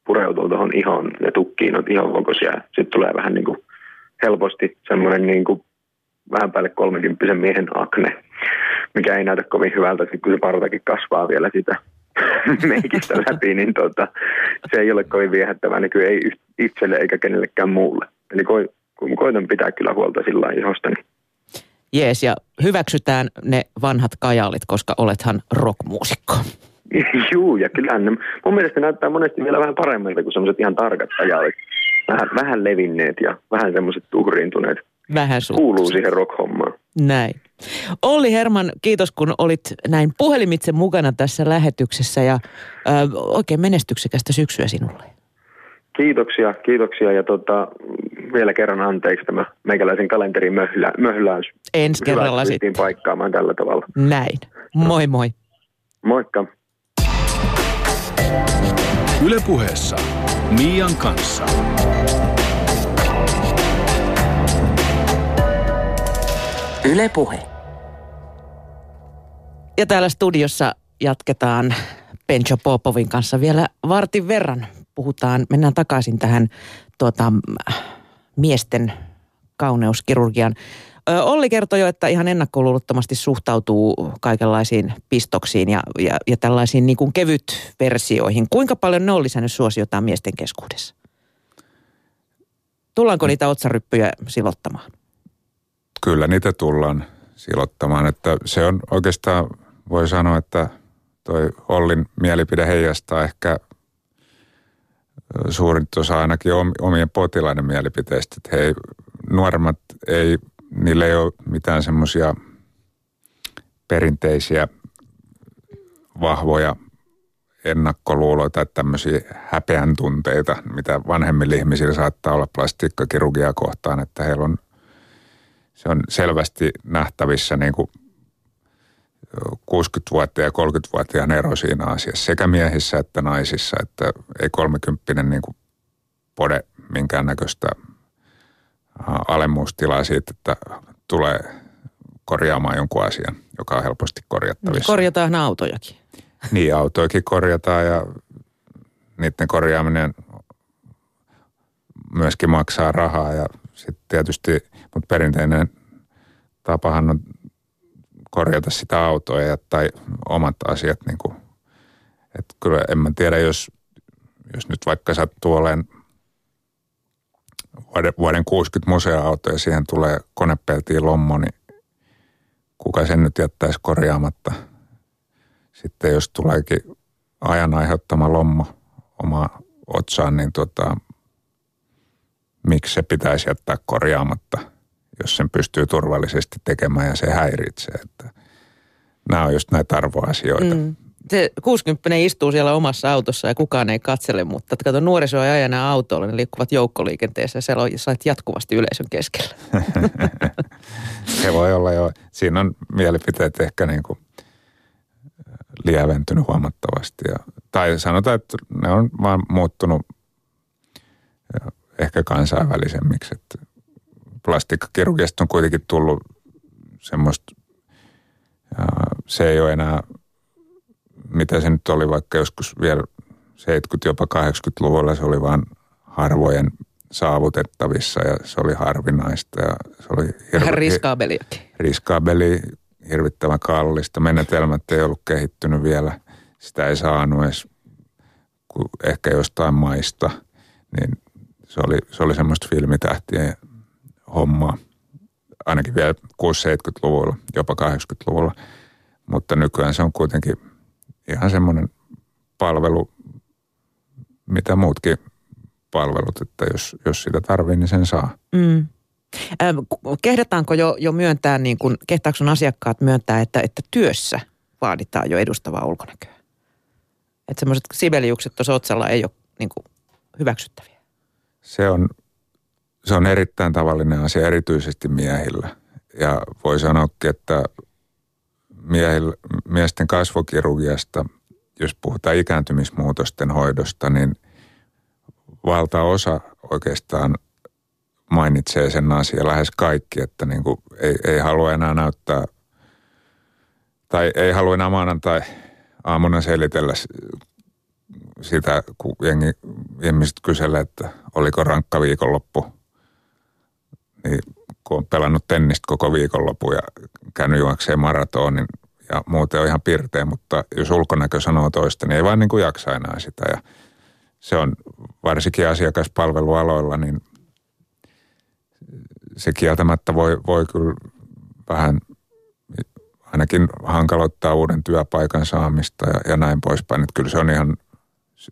pureutuu tuohon ihon ja tukkiin, on ihon kokoisia. Sitten tulee vähän niin kuin helposti semmoinen niin kuin vähän päälle 30 miehen akne, mikä ei näytä kovin hyvältä, kun se partakin kasvaa vielä sitä <laughs> meikistä läpi, niin tota, se ei ole kovin viehättävää niin ei itselle eikä kenellekään muulle. Eli ko, koitan pitää kyllä huolta sillä ihostani. Jees, ja hyväksytään ne vanhat kajalit, koska olethan rockmuusikko. <laughs> Juu, ja kyllähän ne, mun mielestä näyttää monesti vielä vähän paremmilta kuin semmoiset ihan tarkat kajalit. Vähän, vähän levinneet ja vähän semmoiset tuhriintuneet. Vähän Kuuluu siihen rock-hommaan. Näin. Olli Herman, kiitos kun olit näin puhelimitse mukana tässä lähetyksessä ja ö, oikein menestyksekästä syksyä sinulle. Kiitoksia, kiitoksia ja tota, vielä kerran anteeksi tämä meikäläisen kalenterin möhlä, möhläys. Ensi kerralla sitten. paikkaamaan tällä tavalla. Näin. Moi moi. Moikka. Ylepuheessa Mian kanssa. Ylepuhe. Ja täällä studiossa jatketaan Pencho Popovin kanssa vielä vartin verran. Puhutaan, mennään takaisin tähän tuota, miesten kauneuskirurgian. Olli kertoi jo, että ihan ennakkoluulottomasti suhtautuu kaikenlaisiin pistoksiin ja, ja, ja tällaisiin niin kuin kevyt-versioihin. Kuinka paljon ne on lisännyt suosiotaan miesten keskuudessa? Tullaanko niitä otsaryppyjä silottamaan? Kyllä niitä tullaan silottamaan, että se on oikeastaan, voi sanoa, että toi Ollin mielipide heijastaa ehkä suurin osa ainakin omien potilaiden mielipiteistä, että hei, nuoremmat ei, niillä ei ole mitään semmoisia perinteisiä vahvoja ennakkoluuloita tai tämmöisiä häpeän tunteita, mitä vanhemmilla ihmisillä saattaa olla plastiikkakirurgiaa kohtaan, että heillä on – se on selvästi nähtävissä niin kuin 60-vuotiaan ja 30-vuotiaan ero siinä asiassa, sekä miehissä että naisissa, että ei 30 niin kuin pode minkäännäköistä alemmuustilaa siitä, että tulee korjaamaan jonkun asian, joka on helposti korjattavissa. Korjataan autojakin. Niin, autojakin korjataan ja niiden korjaaminen myöskin maksaa rahaa ja sitten tietysti, mutta perinteinen tapahan on korjata sitä autoa ja tai omat asiat niin kuin, että kyllä en mä tiedä, jos, jos nyt vaikka sattuu olemaan vuoden, vuoden 60 museoauto ja siihen tulee konepeltiin lommo, niin kuka sen nyt jättäisi korjaamatta. Sitten jos tuleekin ajan aiheuttama lommo oma otsaan, niin tota, miksi se pitäisi jättää korjaamatta, jos sen pystyy turvallisesti tekemään ja se häiritsee. Että nämä on just näitä arvoasioita. Mm. Se 60 istuu siellä omassa autossa ja kukaan ei katsele, mutta kato nuoriso ei aja enää autolla, ne liikkuvat joukkoliikenteessä ja siellä sait jatkuvasti yleisön keskellä. <laughs> se voi olla jo, siinä on mielipiteet ehkä niin kuin lieventynyt huomattavasti. Ja, tai sanotaan, että ne on vaan muuttunut ehkä kansainvälisemmiksi. Että plastiikkakirurgiasta on kuitenkin tullut semmoista, se ei ole enää, mitä se nyt oli vaikka joskus vielä 70- jopa 80-luvulla, se oli vain harvojen saavutettavissa ja se oli harvinaista. Ja se oli hirve, Vähän riskaabeliakin. Riskaabeli, hirvittävän kallista. Menetelmät ei ollut kehittynyt vielä. Sitä ei saanut edes ehkä jostain maista. Niin se oli, se oli semmoista filmitähtien hommaa, ainakin vielä 60-70-luvulla, jopa 80-luvulla. Mutta nykyään se on kuitenkin ihan semmoinen palvelu, mitä muutkin palvelut, että jos, jos sitä tarvii, niin sen saa. Mm. Kehdataanko jo, jo myöntää, niin kuin, kehtaako sun asiakkaat myöntää, että, että työssä vaaditaan jo edustavaa ulkonäköä? Että semmoiset sibeliukset tuossa otsalla ei ole niin kuin, hyväksyttäviä. Se on, se on erittäin tavallinen asia, erityisesti miehillä. Ja voi sanoakin, että miehillä, miesten kasvokirurgiasta, jos puhutaan ikääntymismuutosten hoidosta, niin valtaosa oikeastaan mainitsee sen asian lähes kaikki, että niin kuin ei, ei halua enää näyttää tai ei halua enää maanantai aamuna selitellä sitä, kun jengi, ihmiset kyselee, että oliko rankka viikonloppu. Niin kun on pelannut tennistä koko viikonloppu ja käynyt juokseen maratonin ja muuten on ihan pirteä, mutta jos ulkonäkö sanoo toista, niin ei vaan niin kuin jaksa enää sitä. Ja se on varsinkin asiakaspalvelualoilla, niin se kieltämättä voi, voi kyllä vähän ainakin hankaloittaa uuden työpaikan saamista ja, ja näin poispäin. Että kyllä se on ihan,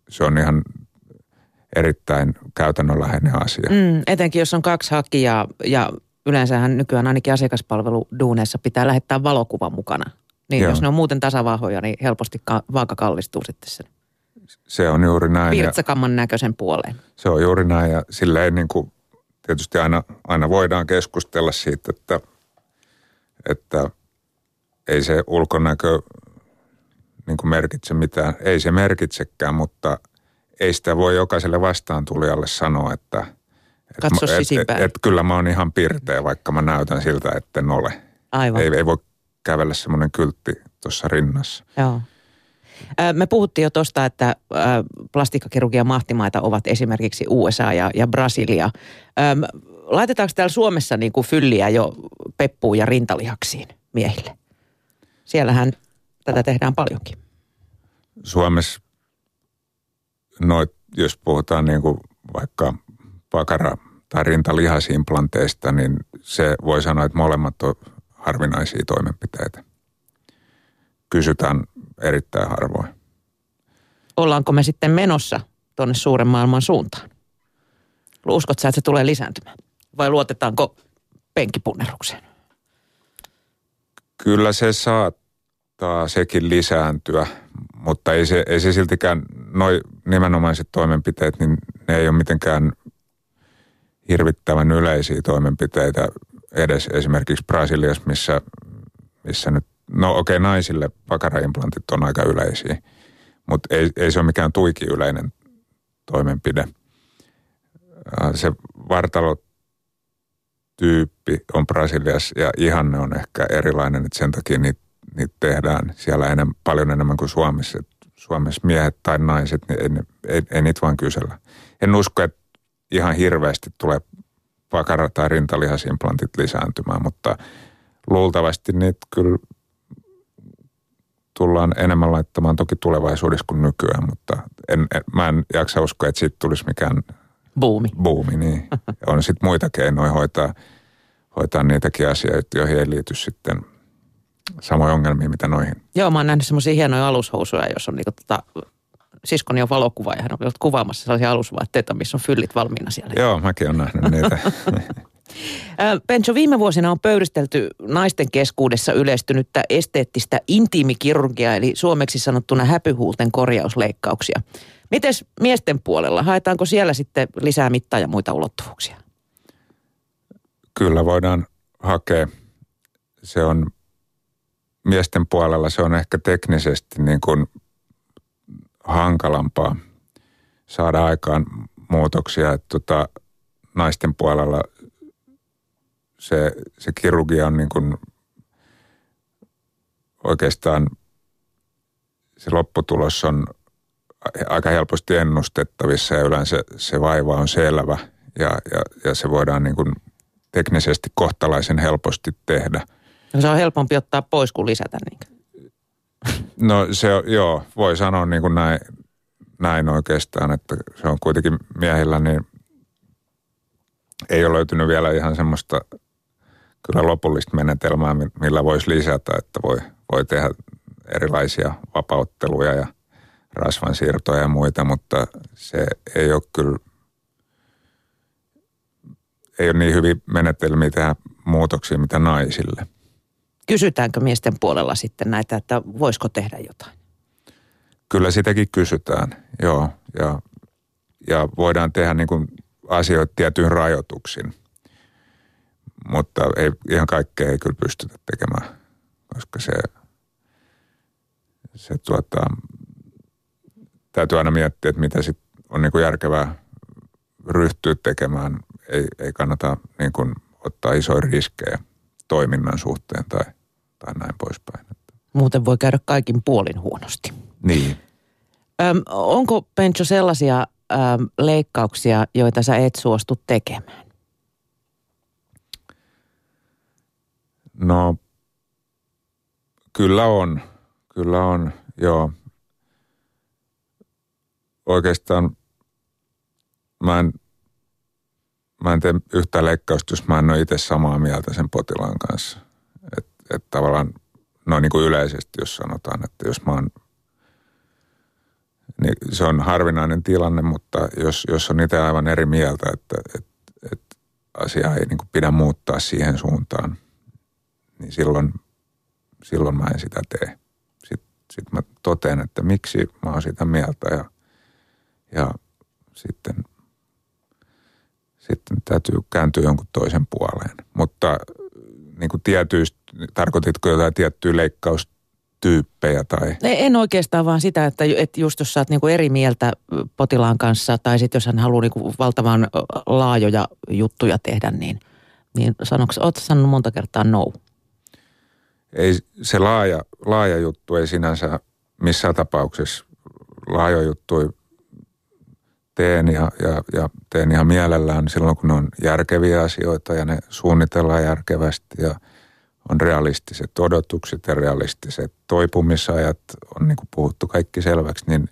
se on ihan erittäin käytännönläheinen asia. Mm, etenkin jos on kaksi hakijaa ja yleensähän nykyään ainakin asiakaspalveluduuneissa pitää lähettää valokuva mukana. Niin Joo. jos ne on muuten tasavahvoja, niin helposti ka- vaaka kallistuu sitten sen se on juuri näin. Virtsakamman näköisen puoleen. Se on juuri näin ja silleen niin kuin tietysti aina, aina voidaan keskustella siitä, että, että ei se ulkonäkö niin kuin merkitse mitään. Ei se merkitsekään, mutta ei sitä voi jokaiselle vastaan tulijalle sanoa, että Katso et, et, et, kyllä mä oon ihan pirteä, vaikka mä näytän siltä, etten ole. Aivan. Ei, ei voi kävellä semmoinen kyltti tuossa rinnassa. Joo. Me puhuttiin jo tuosta, että plastikkakirurgian mahtimaita ovat esimerkiksi USA ja, ja Brasilia. Laitetaanko täällä Suomessa niin kuin fylliä jo peppuun ja rintalihaksiin miehille? Siellähän tätä tehdään paljonkin. Suomessa, noit, jos puhutaan niin kuin vaikka pakara- tai rintalihasimplanteista, niin se voi sanoa, että molemmat on harvinaisia toimenpiteitä. Kysytään erittäin harvoin. Ollaanko me sitten menossa tuonne suuren maailman suuntaan? Uskot sä, että se tulee lisääntymään? Vai luotetaanko penkipunnerukseen? Kyllä se saattaa sekin lisääntyä, mutta ei se, ei se siltikään, noi nimenomaiset toimenpiteet, niin ne ei ole mitenkään hirvittävän yleisiä toimenpiteitä edes esimerkiksi Brasiliassa, missä, missä nyt No okei, okay, naisille pakaraimplantit on aika yleisiä, mutta ei, ei se ole mikään tuiki yleinen toimenpide. Se vartalotyyppi on Brasiliassa ja ihanne on ehkä erilainen, että sen takia niitä, niitä tehdään siellä enem, paljon enemmän kuin Suomessa. Suomessa miehet tai naiset, niin ei, ei, ei niitä vaan kysellä. En usko, että ihan hirveästi tulee pakara- tai rintalihasimplantit lisääntymään, mutta luultavasti niitä kyllä tullaan enemmän laittamaan toki tulevaisuudessa kuin nykyään, mutta en, en, mä en jaksa uskoa, että siitä tulisi mikään buumi. buumi niin. <laughs> On sitten muita keinoja hoitaa, hoitaa niitäkin asioita, joihin ei liity sitten samoja ongelmia, mitä noihin. Joo, mä oon nähnyt semmoisia hienoja alushousuja, jos on niinku tota, siskoni on valokuva ja hän on ollut kuvaamassa sellaisia alusvaatteita, missä on fyllit valmiina siellä. Joo, mäkin olen nähnyt niitä. <laughs> Pencho, viime vuosina on pöydistelty naisten keskuudessa yleistynyttä esteettistä intiimikirurgiaa, eli suomeksi sanottuna häpyhuulten korjausleikkauksia. Mites miesten puolella? Haetaanko siellä sitten lisää mittaa ja muita ulottuvuuksia? Kyllä voidaan hakea. Se on miesten puolella se on ehkä teknisesti niin kuin hankalampaa saada aikaan muutoksia. Että tota, naisten puolella se, se kirurgia on niin kuin oikeastaan se lopputulos on aika helposti ennustettavissa ja yleensä se vaiva on selvä ja, ja, ja se voidaan niin kuin teknisesti kohtalaisen helposti tehdä. No se on helpompi ottaa pois kuin lisätä niin. No se joo, voi sanoa niin kuin näin, näin oikeastaan, että se on kuitenkin miehillä niin ei ole löytynyt vielä ihan semmoista kyllä lopullista menetelmää, millä voisi lisätä, että voi, voi tehdä erilaisia vapautteluja ja rasvansiirtoja ja muita, mutta se ei ole kyllä, ei ole niin hyvin menetelmiä tehdä muutoksia mitä naisille. Kysytäänkö miesten puolella sitten näitä, että voisiko tehdä jotain? Kyllä sitäkin kysytään, joo. Ja, ja voidaan tehdä niin kuin asioita tietyin rajoituksin. Mutta ei, ihan kaikkea ei kyllä pystytä tekemään, koska se, se tuota, täytyy aina miettiä, että mitä sit on niin kuin järkevää ryhtyä tekemään. Ei, ei kannata niin kuin ottaa isoja riskejä toiminnan suhteen tai, tai näin poispäin. Muuten voi käydä kaikin puolin huonosti. Niin. Öm, onko Pencho sellaisia äm, leikkauksia, joita sä et suostu tekemään? No, kyllä on. Kyllä on, joo. Oikeastaan mä en, mä en tee yhtä leikkausta, jos mä en ole itse samaa mieltä sen potilaan kanssa. Että et tavallaan noin niin kuin yleisesti, jos sanotaan, että jos mä oon niin se on harvinainen tilanne, mutta jos, jos on itse aivan eri mieltä, että, että, että asia ei niin kuin pidä muuttaa siihen suuntaan, niin silloin, silloin mä en sitä tee. Sitten sit mä totean, että miksi mä oon sitä mieltä ja, ja sitten, sitten täytyy kääntyä jonkun toisen puoleen. Mutta niin kuin tietyistä, tarkoititko jotain tiettyä leikkausta tyyppejä tai? En oikeastaan vaan sitä, että, että just jos sä oot niinku eri mieltä potilaan kanssa tai sitten jos hän haluaa niinku valtavan laajoja juttuja tehdä, niin, niin sanoks, oot sanonut monta kertaa no? Ei, se laaja, laaja juttu ei sinänsä missään tapauksessa laaja juttu teen ja, ja, ja teen ihan mielellään silloin, kun ne on järkeviä asioita ja ne suunnitellaan järkevästi ja – on realistiset odotukset ja realistiset toipumisajat, on niin kuin puhuttu kaikki selväksi, niin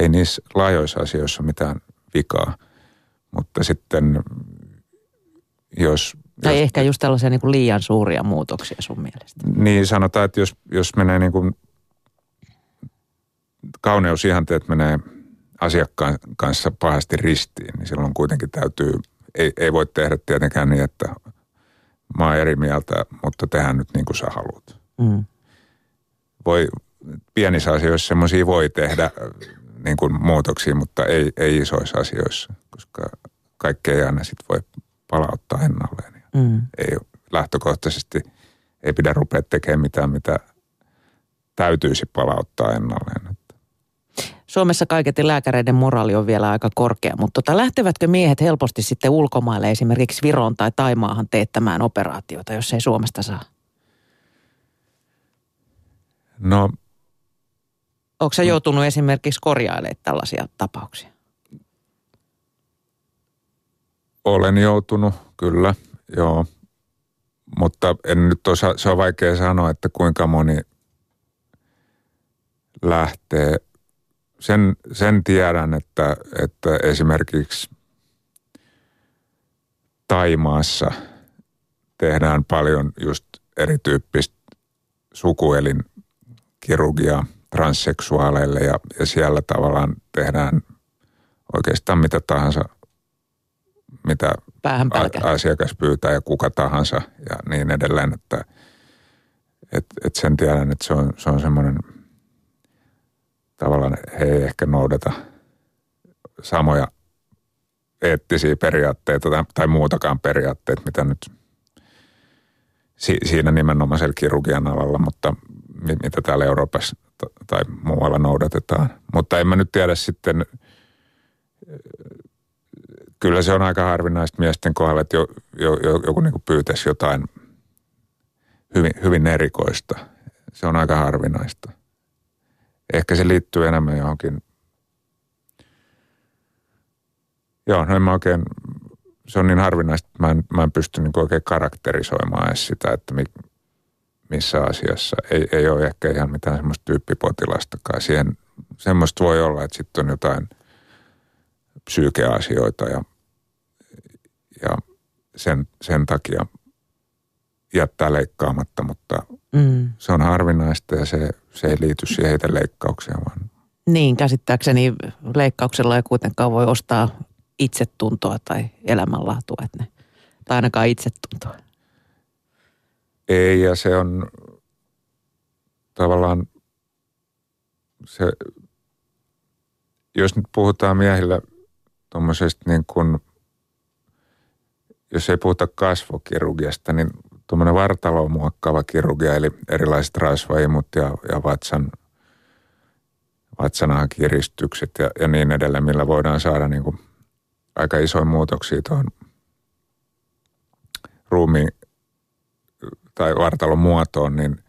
ei niissä laajoissa asioissa ole mitään vikaa. Mutta sitten jos... Tai jos, ehkä just tällaisia niin kuin liian suuria muutoksia sun mielestä. Niin sanotaan, että jos, jos menee niin kuin kauneusihanteet menee asiakkaan kanssa pahasti ristiin, niin silloin kuitenkin täytyy, ei, ei voi tehdä tietenkään niin, että mä oon eri mieltä, mutta tehdään nyt niin kuin sä haluat. Mm. Voi, pienissä asioissa semmoisia voi tehdä niin kuin muutoksia, mutta ei, ei isoissa asioissa, koska kaikkea ei aina sit voi palauttaa ennalleen. Mm. Ei, lähtökohtaisesti ei pidä rupea tekemään mitään, mitä täytyisi palauttaa ennalleen. Suomessa kaiketi lääkäreiden moraali on vielä aika korkea, mutta tota, lähtevätkö miehet helposti sitten ulkomaille esimerkiksi Viroon tai Taimaahan teettämään operaatioita, jos ei Suomesta saa? No. Onko sä joutunut esimerkiksi korjailemaan tällaisia tapauksia? Olen joutunut, kyllä, joo. Mutta en nyt osaa, se on vaikea sanoa, että kuinka moni lähtee sen, sen tiedän, että, että esimerkiksi Taimaassa tehdään paljon just erityyppistä sukuelinkirurgiaa transseksuaaleille ja, ja siellä tavallaan tehdään oikeastaan mitä tahansa, mitä asiakas pyytää ja kuka tahansa ja niin edelleen, että et, et sen tiedän, että se on, se on semmoinen – tavallaan he ei ehkä noudata samoja eettisiä periaatteita tai, tai muutakaan periaatteet, mitä nyt si, siinä nimenomaisella kirurgian alalla, mutta mitä täällä Euroopassa tai muualla noudatetaan. Mutta en mä nyt tiedä sitten, kyllä se on aika harvinaista miesten kohdalla, että jo, jo, jo, joku niin pyytäisi jotain hyvin, hyvin erikoista. Se on aika harvinaista ehkä se liittyy enemmän johonkin. Joo, no en mä oikein, se on niin harvinaista, että mä en, mä en pysty niin oikein karakterisoimaan edes sitä, että mi, missä asiassa. Ei, ei ole ehkä ihan mitään semmoista tyyppipotilastakaan. Siihen, semmoista voi olla, että sitten on jotain psyykeasioita ja, ja sen, sen takia jättää leikkaamatta, mutta Mm. Se on harvinaista ja se, se ei liity siihen itse leikkaukseen, vaan Niin, käsittääkseni leikkauksella ei kuitenkaan voi ostaa itsetuntoa tai elämänlaatua, että ne, tai ainakaan itsetuntoa. ei. Ja se on tavallaan se, jos nyt puhutaan miehillä tuommoisesta niin kuin, jos ei puhuta kasvokirurgiasta, niin tuommoinen vartaloa muokkaava kirurgia, eli erilaiset rasvaimut ja, ja vatsan, vatsanahakiristykset ja, ja niin edelleen, millä voidaan saada niin kuin aika isoja muutoksia tuohon ruumiin tai vartalon muotoon, niin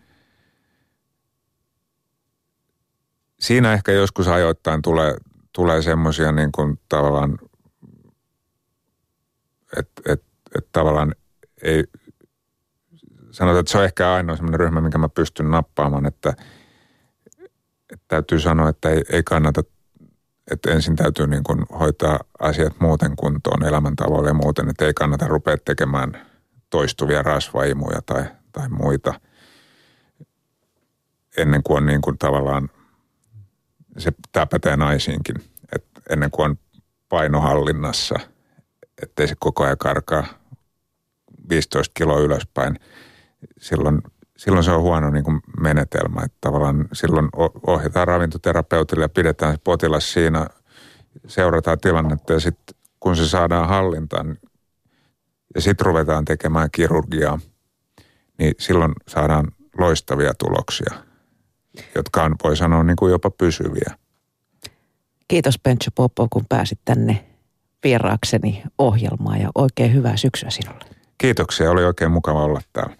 siinä ehkä joskus ajoittain tulee, tulee semmoisia niin kuin tavallaan, että et, et tavallaan ei, sanotaan, että se on ehkä ainoa semmoinen ryhmä, minkä mä pystyn nappaamaan, että, että täytyy sanoa, että ei, ei kannata, että ensin täytyy niin kuin hoitaa asiat muuten kuntoon elämäntavoille ja muuten, että ei kannata rupea tekemään toistuvia rasvaimuja tai, tai muita ennen kuin on niin kuin tavallaan, se tämä pätee naisiinkin, että ennen kuin on painohallinnassa, ettei se koko ajan karkaa 15 kiloa ylöspäin, silloin, silloin se on huono niin kuin menetelmä. Että tavallaan silloin ohjataan ravintoterapeutille ja pidetään se potilas siinä, seurataan tilannetta ja sitten kun se saadaan hallintaan ja sitten ruvetaan tekemään kirurgiaa, niin silloin saadaan loistavia tuloksia, jotka on, voi sanoa, niin kuin jopa pysyviä. Kiitos Pencho Popo, kun pääsit tänne vieraakseni ohjelmaan ja oikein hyvää syksyä sinulle. Kiitoksia, oli oikein mukava olla täällä.